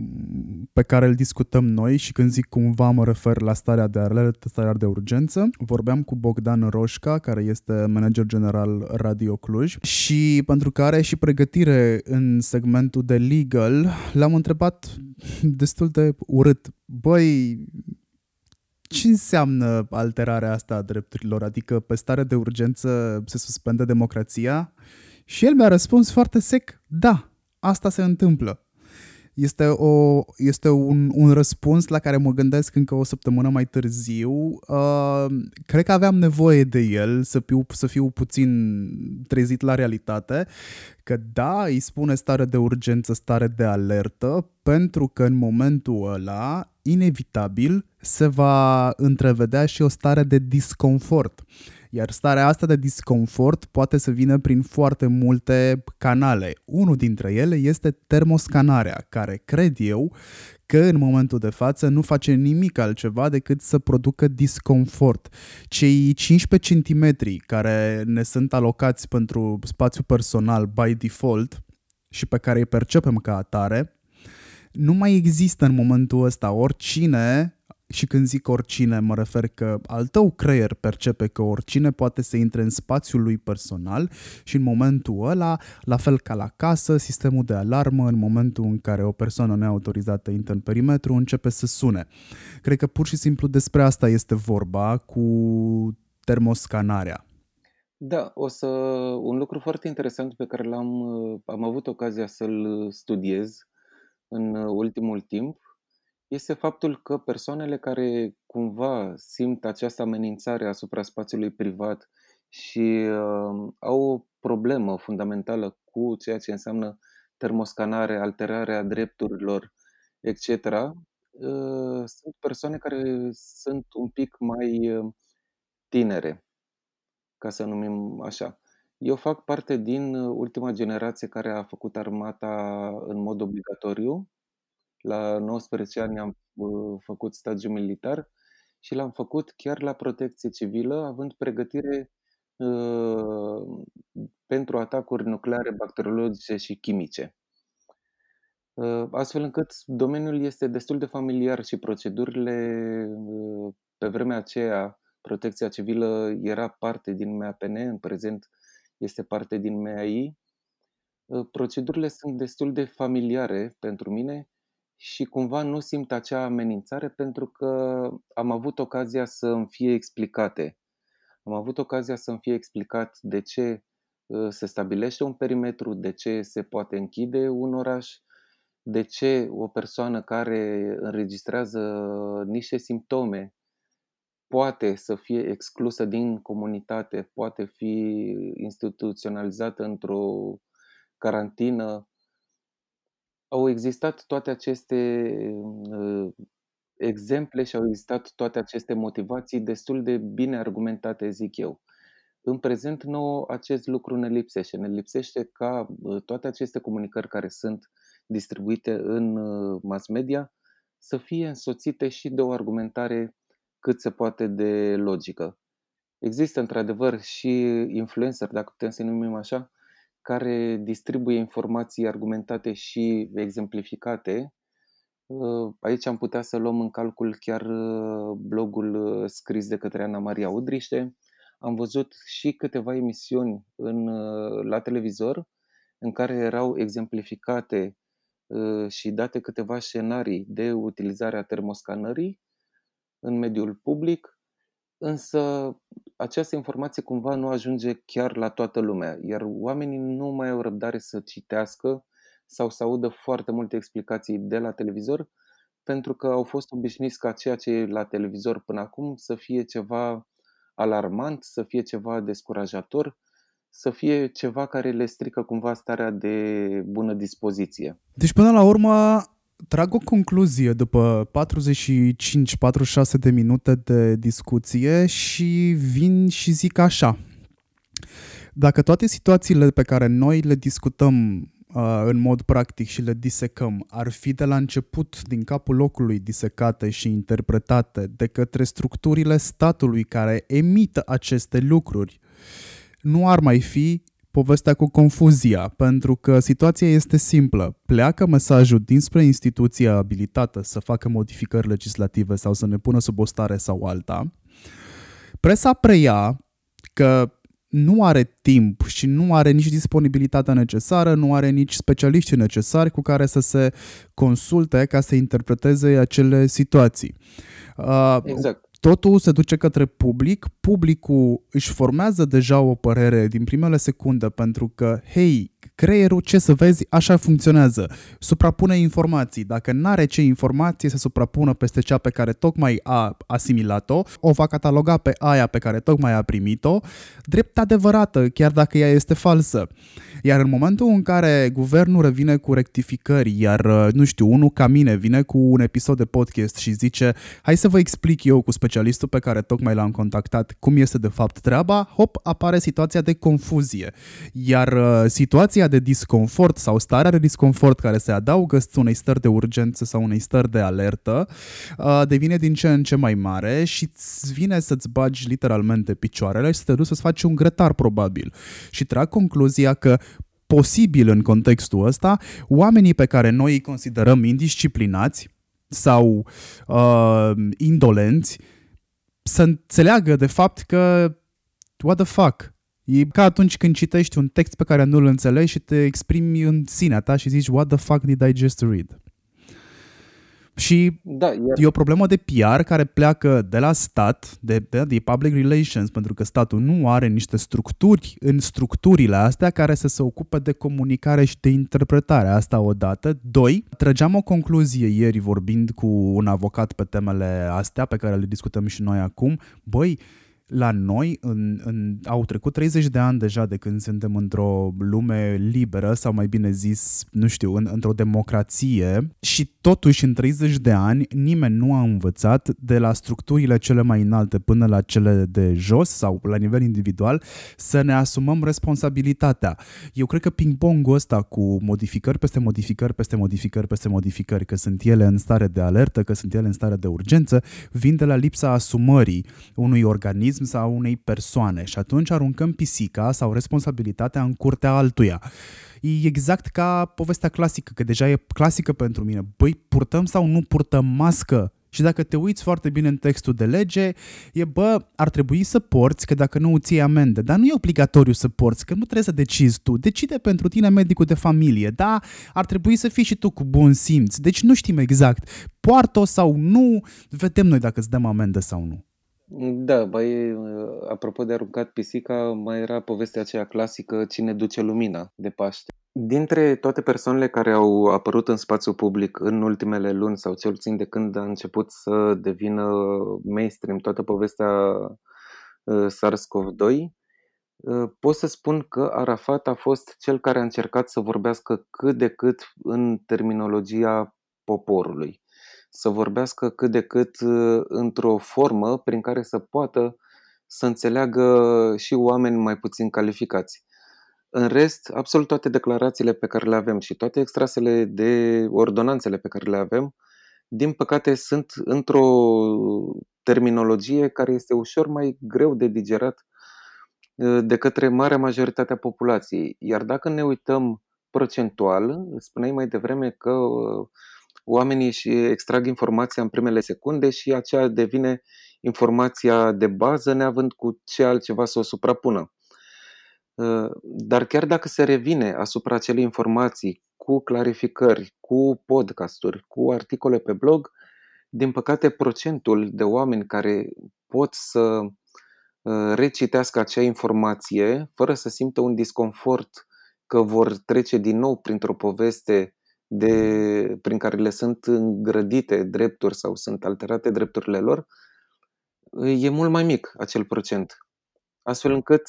pe care îl discutăm noi și când zic cumva mă refer la starea de alertă, starea de urgență. Vorbeam cu Bogdan Roșca, care este manager general Radio Cluj și pentru că are și pregătire în segmentul de legal, l-am întrebat destul de urât. Băi, ce înseamnă alterarea asta a drepturilor? Adică pe stare de urgență se suspendă democrația? Și el mi-a răspuns foarte sec, da, asta se întâmplă. Este, o, este un, un răspuns la care mă gândesc încă o săptămână mai târziu. Uh, cred că aveam nevoie de el să fiu, să fiu puțin trezit la realitate. Că da, îi spune stare de urgență, stare de alertă, pentru că în momentul ăla, inevitabil, se va întrevedea și o stare de disconfort. Iar starea asta de disconfort poate să vină prin foarte multe canale. Unul dintre ele este termoscanarea, care cred eu că în momentul de față nu face nimic altceva decât să producă disconfort. Cei 15 cm care ne sunt alocați pentru spațiu personal by default și pe care îi percepem ca atare, nu mai există în momentul ăsta. Oricine și când zic oricine, mă refer că al tău creier percepe că oricine poate să intre în spațiul lui personal și în momentul ăla, la fel ca la casă, sistemul de alarmă, în momentul în care o persoană neautorizată intră în perimetru, începe să sune. Cred că pur și simplu despre asta este vorba cu termoscanarea. Da, o să un lucru foarte interesant pe care l-am am avut ocazia să-l studiez în ultimul timp este faptul că persoanele care cumva simt această amenințare asupra spațiului privat și uh, au o problemă fundamentală cu ceea ce înseamnă termoscanare, alterarea drepturilor, etc., uh, sunt persoane care sunt un pic mai uh, tinere, ca să numim așa. Eu fac parte din ultima generație care a făcut armata în mod obligatoriu la 19 ani am uh, făcut stagiu militar și l-am făcut chiar la protecție civilă, având pregătire uh, pentru atacuri nucleare, bacteriologice și chimice. Uh, astfel încât domeniul este destul de familiar și procedurile uh, pe vremea aceea, protecția civilă era parte din MAPN, în prezent este parte din MAI. Uh, procedurile sunt destul de familiare pentru mine și cumva nu simt acea amenințare pentru că am avut ocazia să îmi fie explicate. Am avut ocazia să îmi fie explicat de ce ă, se stabilește un perimetru, de ce se poate închide un oraș, de ce o persoană care înregistrează niște simptome poate să fie exclusă din comunitate, poate fi instituționalizată într-o carantină au existat toate aceste uh, exemple și au existat toate aceste motivații destul de bine argumentate, zic eu. În prezent nou acest lucru ne lipsește. Ne lipsește ca uh, toate aceste comunicări care sunt distribuite în uh, mass media să fie însoțite și de o argumentare cât se poate de logică. Există într-adevăr și influencer, dacă putem să numim așa, care distribuie informații argumentate și exemplificate. Uh, aici am putea să luăm în calcul chiar uh, blogul uh, scris de către Ana Maria Udriște. Am văzut și câteva emisiuni în, la televizor în care erau exemplificate și date câteva scenarii de utilizare a termoscanării în mediul public, însă această informație cumva nu ajunge chiar la toată lumea, iar oamenii nu mai au răbdare să citească sau să audă foarte multe explicații de la televizor, pentru că au fost obișnuiți ca ceea ce e la televizor până acum să fie ceva alarmant, să fie ceva descurajator, să fie ceva care le strică cumva starea de bună dispoziție. Deci până la urmă trag o concluzie după 45-46 de minute de discuție și vin și zic așa. Dacă toate situațiile pe care noi le discutăm uh, în mod practic și le disecăm ar fi de la început din capul locului disecate și interpretate de către structurile statului care emită aceste lucruri, nu ar mai fi povestea cu confuzia, pentru că situația este simplă. Pleacă mesajul dinspre instituția abilitată să facă modificări legislative sau să ne pună sub o stare sau alta. Presa preia că nu are timp și nu are nici disponibilitatea necesară, nu are nici specialiștii necesari cu care să se consulte ca să interpreteze acele situații. Uh, exact. Totul se duce către public, publicul își formează deja o părere din primele secunde pentru că, hei, creierul, ce să vezi, așa funcționează. Suprapune informații. Dacă nu are ce informație să suprapună peste cea pe care tocmai a asimilat-o, o va cataloga pe aia pe care tocmai a primit-o, drept adevărată, chiar dacă ea este falsă. Iar în momentul în care guvernul revine cu rectificări, iar, uh, nu știu, unul ca mine vine cu un episod de podcast și zice hai să vă explic eu cu specialistul pe care tocmai l-am contactat cum este de fapt treaba, hop, apare situația de confuzie. Iar uh, situația de disconfort sau starea de disconfort care se adaugă unei stări de urgență sau unei stări de alertă uh, devine din ce în ce mai mare și îți vine să-ți bagi literalmente picioarele și să te duci să-ți faci un grătar probabil. Și trag concluzia că posibil în contextul ăsta, oamenii pe care noi îi considerăm indisciplinați sau uh, indolenți să înțeleagă de fapt că what the fuck, E ca atunci când citești un text pe care nu-l înțelegi și te exprimi în sinea ta și zici What the fuck did I just read? Și da, iar... e o problemă de PR care pleacă de la stat, de, de, de public relations, pentru că statul nu are niște structuri în structurile astea care să se ocupe de comunicare și de interpretare. Asta odată. Doi, trăgeam o concluzie ieri vorbind cu un avocat pe temele astea pe care le discutăm și noi acum. Băi, la noi în, în, au trecut 30 de ani deja de când suntem într-o lume liberă sau mai bine zis, nu știu, în, într-o democrație și totuși în 30 de ani nimeni nu a învățat de la structurile cele mai înalte până la cele de jos sau la nivel individual să ne asumăm responsabilitatea. Eu cred că ping-pongul ăsta cu modificări peste modificări peste modificări peste modificări, că sunt ele în stare de alertă, că sunt ele în stare de urgență, vin de la lipsa asumării unui organism organism sau unei persoane și atunci aruncăm pisica sau responsabilitatea în curtea altuia. E exact ca povestea clasică, că deja e clasică pentru mine. Băi, purtăm sau nu purtăm mască? Și dacă te uiți foarte bine în textul de lege, e bă, ar trebui să porți, că dacă nu îți iei amende, dar nu e obligatoriu să porți, că nu trebuie să decizi tu. Decide pentru tine medicul de familie, da? Ar trebui să fii și tu cu bun simț. Deci nu știm exact. Poartă sau nu, vedem noi dacă îți dăm amendă sau nu. Da, băi, apropo de aruncat pisica, mai era povestea aceea clasică Cine duce lumina de Paște. Dintre toate persoanele care au apărut în spațiu public în ultimele luni sau cel puțin de când a început să devină mainstream toată povestea uh, SARS-CoV-2, uh, pot să spun că Arafat a fost cel care a încercat să vorbească cât de cât în terminologia poporului să vorbească cât de cât uh, într-o formă prin care să poată să înțeleagă și oameni mai puțin calificați. În rest, absolut toate declarațiile pe care le avem și toate extrasele de ordonanțele pe care le avem, din păcate sunt într-o terminologie care este ușor mai greu de digerat uh, de către marea majoritate a populației. Iar dacă ne uităm procentual, spuneai mai devreme că uh, oamenii și extrag informația în primele secunde și aceea devine informația de bază, neavând cu ce altceva să o suprapună. Uh, dar chiar dacă se revine asupra acelei informații cu clarificări, cu podcasturi, cu articole pe blog, din păcate procentul de oameni care pot să uh, recitească acea informație fără să simtă un disconfort că vor trece din nou printr-o poveste de, prin care le sunt îngrădite drepturi sau sunt alterate drepturile lor, e mult mai mic acel procent. Astfel încât,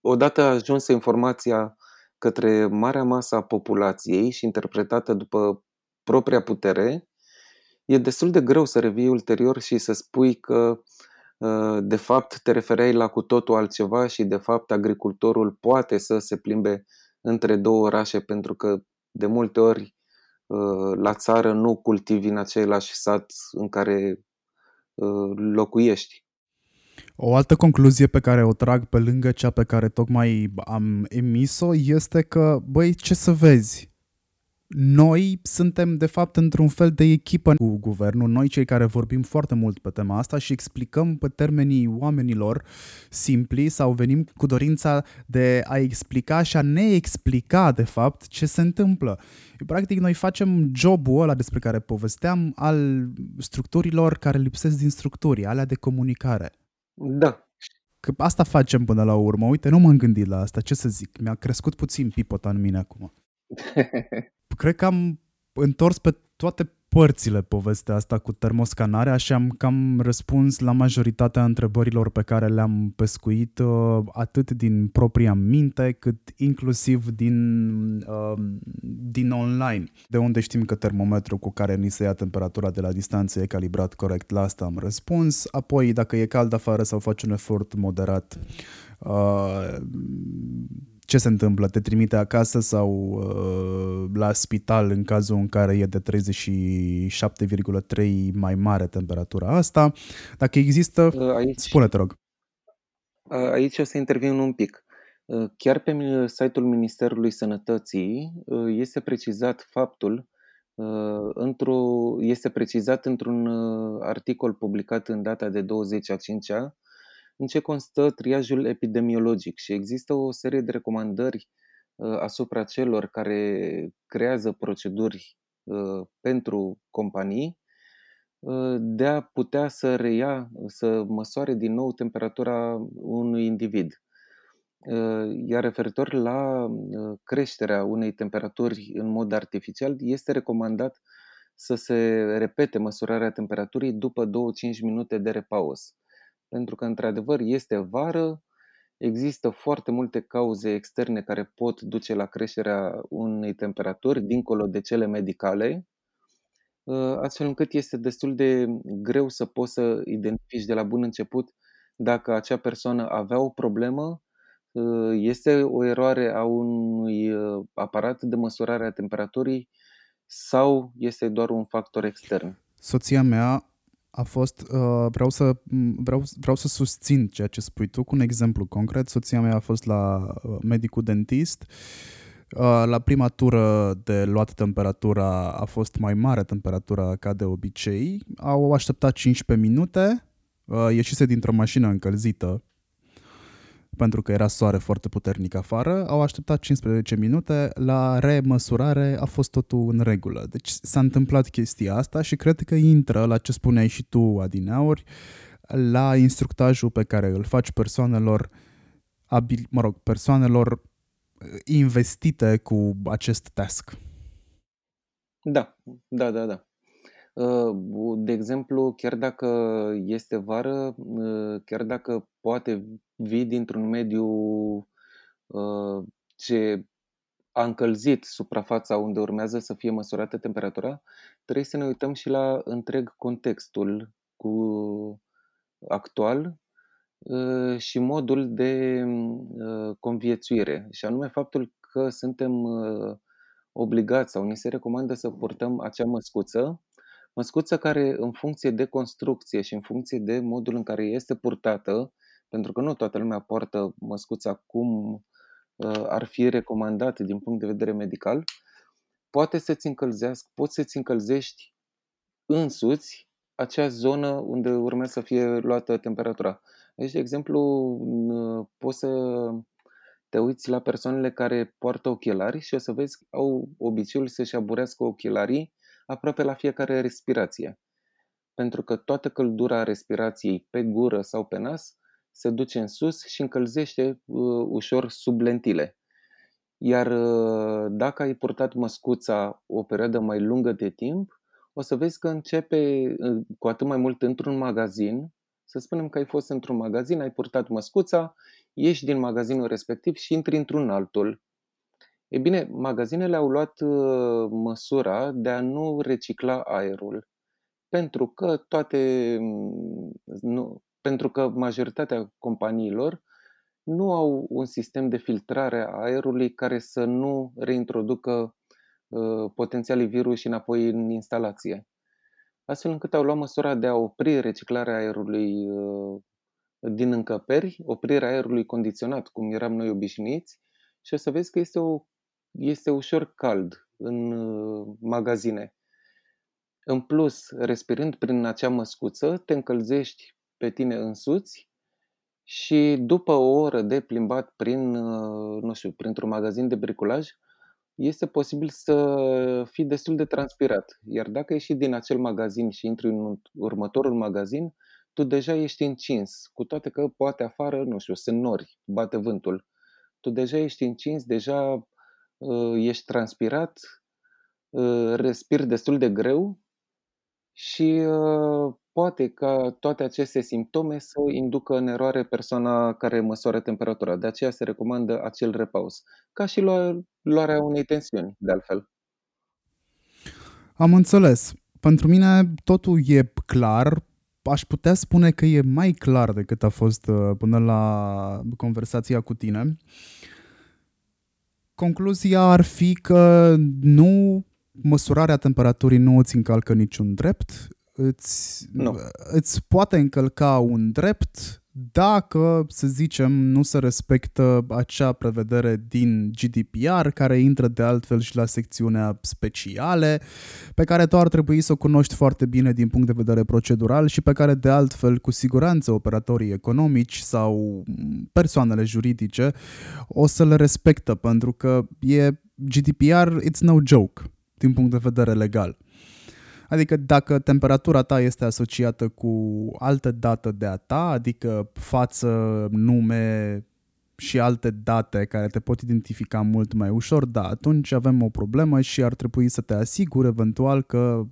odată ajunsă informația către marea masă a populației și interpretată după propria putere, e destul de greu să revii ulterior și să spui că ă, de fapt te refereai la cu totul altceva și de fapt agricultorul poate să se plimbe între două orașe pentru că de multe ori ă, la țară nu cultivi în același sat în care ă, locuiești. O altă concluzie pe care o trag pe lângă cea pe care tocmai am emis-o este că, băi, ce să vezi, noi suntem de fapt într-un fel de echipă cu guvernul, noi cei care vorbim foarte mult pe tema asta și explicăm pe termenii oamenilor simpli sau venim cu dorința de a explica și a ne explica de fapt ce se întâmplă. Practic noi facem jobul ăla despre care povesteam al structurilor care lipsesc din structuri, alea de comunicare. Da. Că asta facem până la urmă. Uite, nu m-am gândit la asta. Ce să zic? Mi-a crescut puțin pipota în mine acum. Cred că am întors pe toate părțile povestea asta cu termoscanarea și am cam răspuns la majoritatea întrebărilor pe care le-am pescuit uh, atât din propria minte cât inclusiv din, uh, din online. De unde știm că termometrul cu care ni se ia temperatura de la distanță e calibrat corect, la asta am răspuns. Apoi dacă e cald afară sau faci un efort moderat uh, ce se întâmplă? Te trimite acasă sau uh, la spital în cazul în care e de 37,3 mai mare temperatura asta? Dacă există, uh, aici, spune te rog. Uh, aici o să intervin un pic. Uh, chiar pe site-ul Ministerului Sănătății este precizat faptul într-o, este precizat într-un articol publicat în data de 20 a 5 -a, în ce constă triajul epidemiologic și există o serie de recomandări uh, asupra celor care creează proceduri uh, pentru companii uh, de a putea să reia, să măsoare din nou temperatura unui individ. Iar referitor la creșterea unei temperaturi în mod artificial, este recomandat să se repete măsurarea temperaturii după 2-5 minute de repaus pentru că, într-adevăr, este vară, există foarte multe cauze externe care pot duce la creșterea unei temperaturi, dincolo de cele medicale, ă, astfel încât este destul de greu să poți să identifici de la bun început dacă acea persoană avea o problemă, ă, este o eroare a unui ă, aparat de măsurare a temperaturii sau este doar un factor extern. Soția mea a fost, uh, vreau, să, vreau, vreau să susțin ceea ce spui tu cu un exemplu concret. Soția mea a fost la uh, medicul dentist. Uh, la prima tură de luat temperatura a fost mai mare temperatura ca de obicei. Au așteptat 15 minute, uh, ieșise dintr-o mașină încălzită pentru că era soare foarte puternic afară, au așteptat 15 minute, la remăsurare a fost totul în regulă. Deci s-a întâmplat chestia asta și cred că intră la ce spuneai și tu, Adineauri, la instructajul pe care îl faci persoanelor, abil, mă rog, persoanelor uh, investite cu acest task. Da, da, da, da. Uh, de exemplu, chiar dacă este vară, uh, chiar dacă poate vii dintr-un mediu uh, ce a încălzit suprafața unde urmează să fie măsurată temperatura, trebuie să ne uităm și la întreg contextul cu actual și modul de conviețuire, și anume faptul că suntem obligați sau ni se recomandă să purtăm acea măscuță Măscuță care în funcție de construcție și în funcție de modul în care este purtată, pentru că nu toată lumea poartă măscuța cum uh, ar fi recomandat din punct de vedere medical, poate să-ți încălzească, poți să-ți încălzești însuți acea zonă unde urmează să fie luată temperatura. Deci, de exemplu, poți să te uiți la persoanele care poartă ochelari și o să vezi că au obiceiul să-și aburească ochelarii aproape la fiecare respirație. Pentru că toată căldura respirației pe gură sau pe nas se duce în sus și încălzește uh, ușor sub lentile. Iar uh, dacă ai purtat măscuța o perioadă mai lungă de timp, o să vezi că începe uh, cu atât mai mult într-un magazin. Să spunem că ai fost într-un magazin, ai purtat măscuța, ieși din magazinul respectiv și intri într-un altul. E bine, magazinele au luat uh, măsura de a nu recicla aerul, pentru că toate, mm, nu, pentru că majoritatea companiilor nu au un sistem de filtrare a aerului care să nu reintroducă uh, potențialii virus înapoi în instalație. Astfel încât au luat măsura de a opri reciclarea aerului uh, din încăperi, oprirea aerului condiționat, cum eram noi obișnuiți, și o să vezi că este, o, este ușor cald în uh, magazine. În plus, respirând prin acea măscuță, te încălzești pe tine însuți și după o oră de plimbat prin, uh, nu știu, printr-un magazin de bricolaj, este posibil să fii destul de transpirat. Iar dacă ieși din acel magazin și intri în următorul magazin, tu deja ești încins, cu toate că poate afară, nu știu, sunt nori, bate vântul. Tu deja ești încins, deja uh, ești transpirat, uh, respiri destul de greu și uh, poate ca toate aceste simptome să inducă în eroare persoana care măsoară temperatura. De aceea se recomandă acel repaus, ca și luarea unei tensiuni, de altfel. Am înțeles. Pentru mine totul e clar. Aș putea spune că e mai clar decât a fost uh, până la conversația cu tine. Concluzia ar fi că nu măsurarea temperaturii nu îți încalcă niciun drept, îți, nu. îți poate încălca un drept dacă, să zicem, nu se respectă acea prevedere din GDPR, care intră de altfel și la secțiunea speciale, pe care tu ar trebui să o cunoști foarte bine din punct de vedere procedural și pe care de altfel, cu siguranță, operatorii economici sau persoanele juridice o să le respectă, pentru că e GDPR, it's no joke din punct de vedere legal. Adică dacă temperatura ta este asociată cu altă dată de a ta, adică față, nume și alte date care te pot identifica mult mai ușor, da, atunci avem o problemă și ar trebui să te asiguri eventual că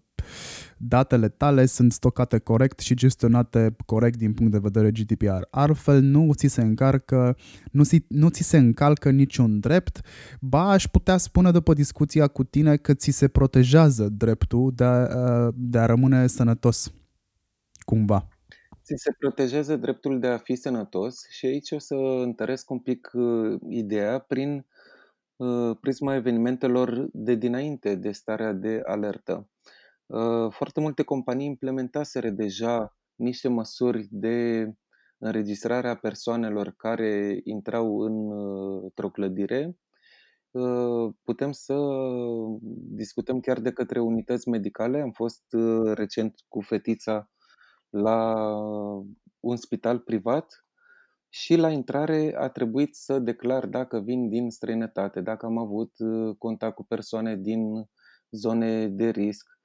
datele tale sunt stocate corect și gestionate corect din punct de vedere GDPR. Altfel nu ți se încarcă, nu, ți, nu ți se încalcă niciun drept, ba aș putea spune după discuția cu tine că ți se protejează dreptul de a, de a rămâne sănătos, cumva. Ți se protejează dreptul de a fi sănătos și aici o să întăresc un pic uh, ideea prin uh, prisma evenimentelor de dinainte de starea de alertă. Uh, foarte multe companii implementaseră deja niște măsuri de înregistrare a persoanelor care intrau în, uh, într-o clădire. Uh, putem să discutăm chiar de către unități medicale. Am fost recent cu fetița la un spital privat și la intrare a trebuit să declar dacă vin din străinătate, dacă am avut contact cu persoane din zone de risc,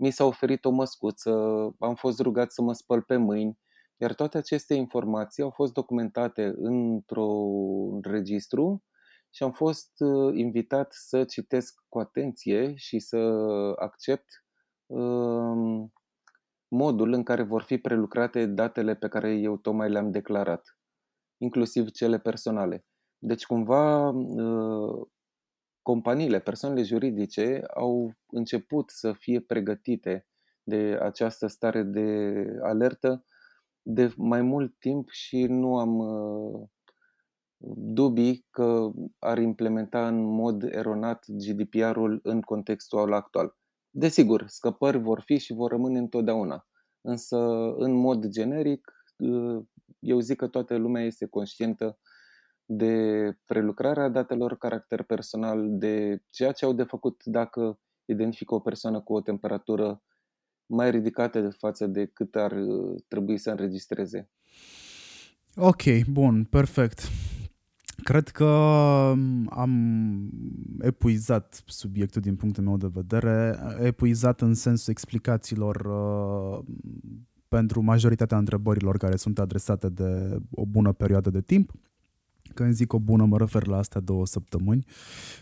mi s-a oferit o măscuță, am fost rugat să mă spăl pe mâini, iar toate aceste informații au fost documentate într-un registru și am fost uh, invitat să citesc cu atenție și să accept um, modul în care vor fi prelucrate datele pe care eu tocmai le-am declarat, inclusiv cele personale. Deci, cumva, uh, companiile, persoanele juridice au început să fie pregătite de această stare de alertă de mai mult timp și nu am uh, dubii că ar implementa în mod eronat GDPR-ul în contextul actual. Desigur, scăpări vor fi și vor rămâne întotdeauna, însă în mod generic uh, eu zic că toată lumea este conștientă de prelucrarea datelor caracter personal, de ceea ce au de făcut dacă identifică o persoană cu o temperatură mai ridicată de față de cât ar uh, trebui să înregistreze. Ok, bun, perfect. Cred că um, am epuizat subiectul din punctul meu de vedere, epuizat în sensul explicațiilor uh, pentru majoritatea întrebărilor care sunt adresate de o bună perioadă de timp când zic o bună mă refer la astea două săptămâni,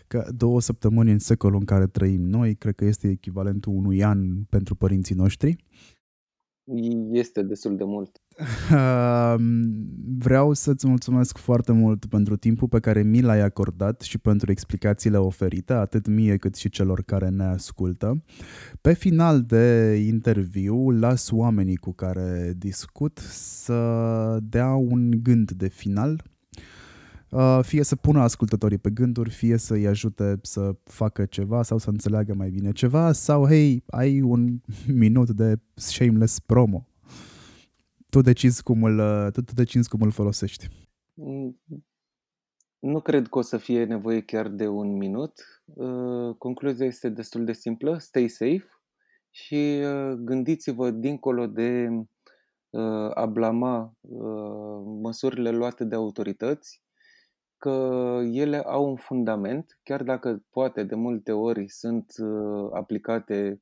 că două săptămâni în secolul în care trăim noi, cred că este echivalentul unui an pentru părinții noștri. Este destul de mult. Vreau să-ți mulțumesc foarte mult pentru timpul pe care mi l-ai acordat și pentru explicațiile oferite, atât mie cât și celor care ne ascultă. Pe final de interviu, las oamenii cu care discut să dea un gând de final Uh, fie să pună ascultătorii pe gânduri, fie să-i ajute să facă ceva sau să înțeleagă mai bine ceva, sau, hei, ai un minut de shameless promo. Tu decizi cum îl, uh, tu, tu decizi cum îl folosești. Mm, nu cred că o să fie nevoie chiar de un minut. Uh, concluzia este destul de simplă. Stay safe și gândiți-vă dincolo de a blama măsurile luate de autorități că ele au un fundament, chiar dacă poate de multe ori sunt uh, aplicate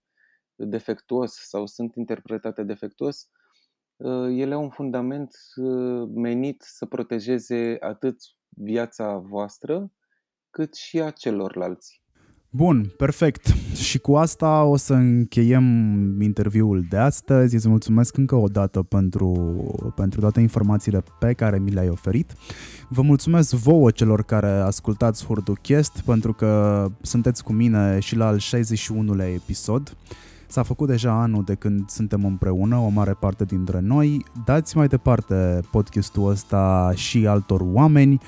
defectuos sau sunt interpretate defectuos, uh, ele au un fundament uh, menit să protejeze atât viața voastră cât și a celorlalți. Bun, perfect. Și cu asta o să încheiem interviul de astăzi. Îți mulțumesc încă o dată pentru, pentru toate informațiile pe care mi le-ai oferit. Vă mulțumesc vouă celor care ascultați Hurduchest pentru că sunteți cu mine și la al 61-lea episod. S-a făcut deja anul de când suntem împreună, o mare parte dintre noi. Dați mai departe podcastul ăsta și altor oameni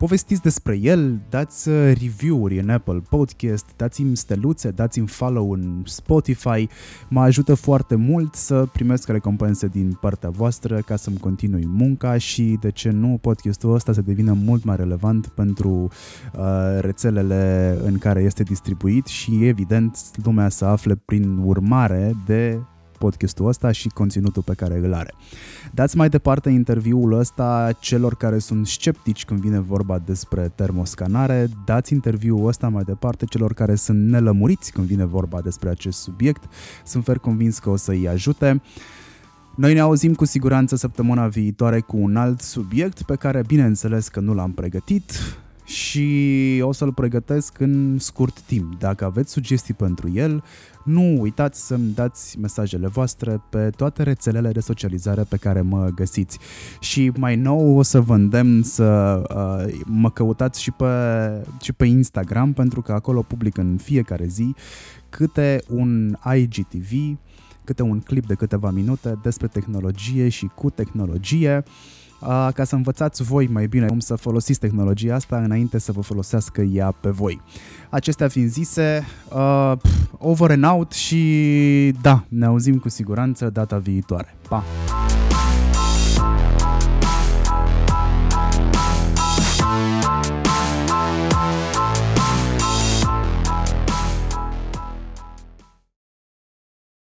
povestiți despre el, dați uh, review-uri în Apple Podcast, dați-mi steluțe, dați-mi follow în Spotify, mă ajută foarte mult să primesc recompense din partea voastră ca să-mi continui munca și de ce nu podcastul ăsta să devină mult mai relevant pentru uh, rețelele în care este distribuit și evident lumea să afle prin urmare de podcastul ăsta și conținutul pe care îl are. Dați mai departe interviul ăsta celor care sunt sceptici când vine vorba despre termoscanare, dați interviul ăsta mai departe celor care sunt nelămuriți când vine vorba despre acest subiect. Sunt fer convins că o să-i ajute. Noi ne auzim cu siguranță săptămâna viitoare cu un alt subiect pe care bineînțeles că nu l-am pregătit și o să-l pregătesc în scurt timp. Dacă aveți sugestii pentru el, nu uitați să-mi dați mesajele voastre pe toate rețelele de socializare pe care mă găsiți. Și mai nou o să vă îndemn să uh, mă căutați și pe, și pe Instagram pentru că acolo public în fiecare zi câte un IGTV, câte un clip de câteva minute despre tehnologie și cu tehnologie ca să învățați voi mai bine cum să folosiți tehnologia asta înainte să vă folosească ea pe voi. Acestea fiind zise, uh, over and out și da, ne auzim cu siguranță data viitoare. Pa!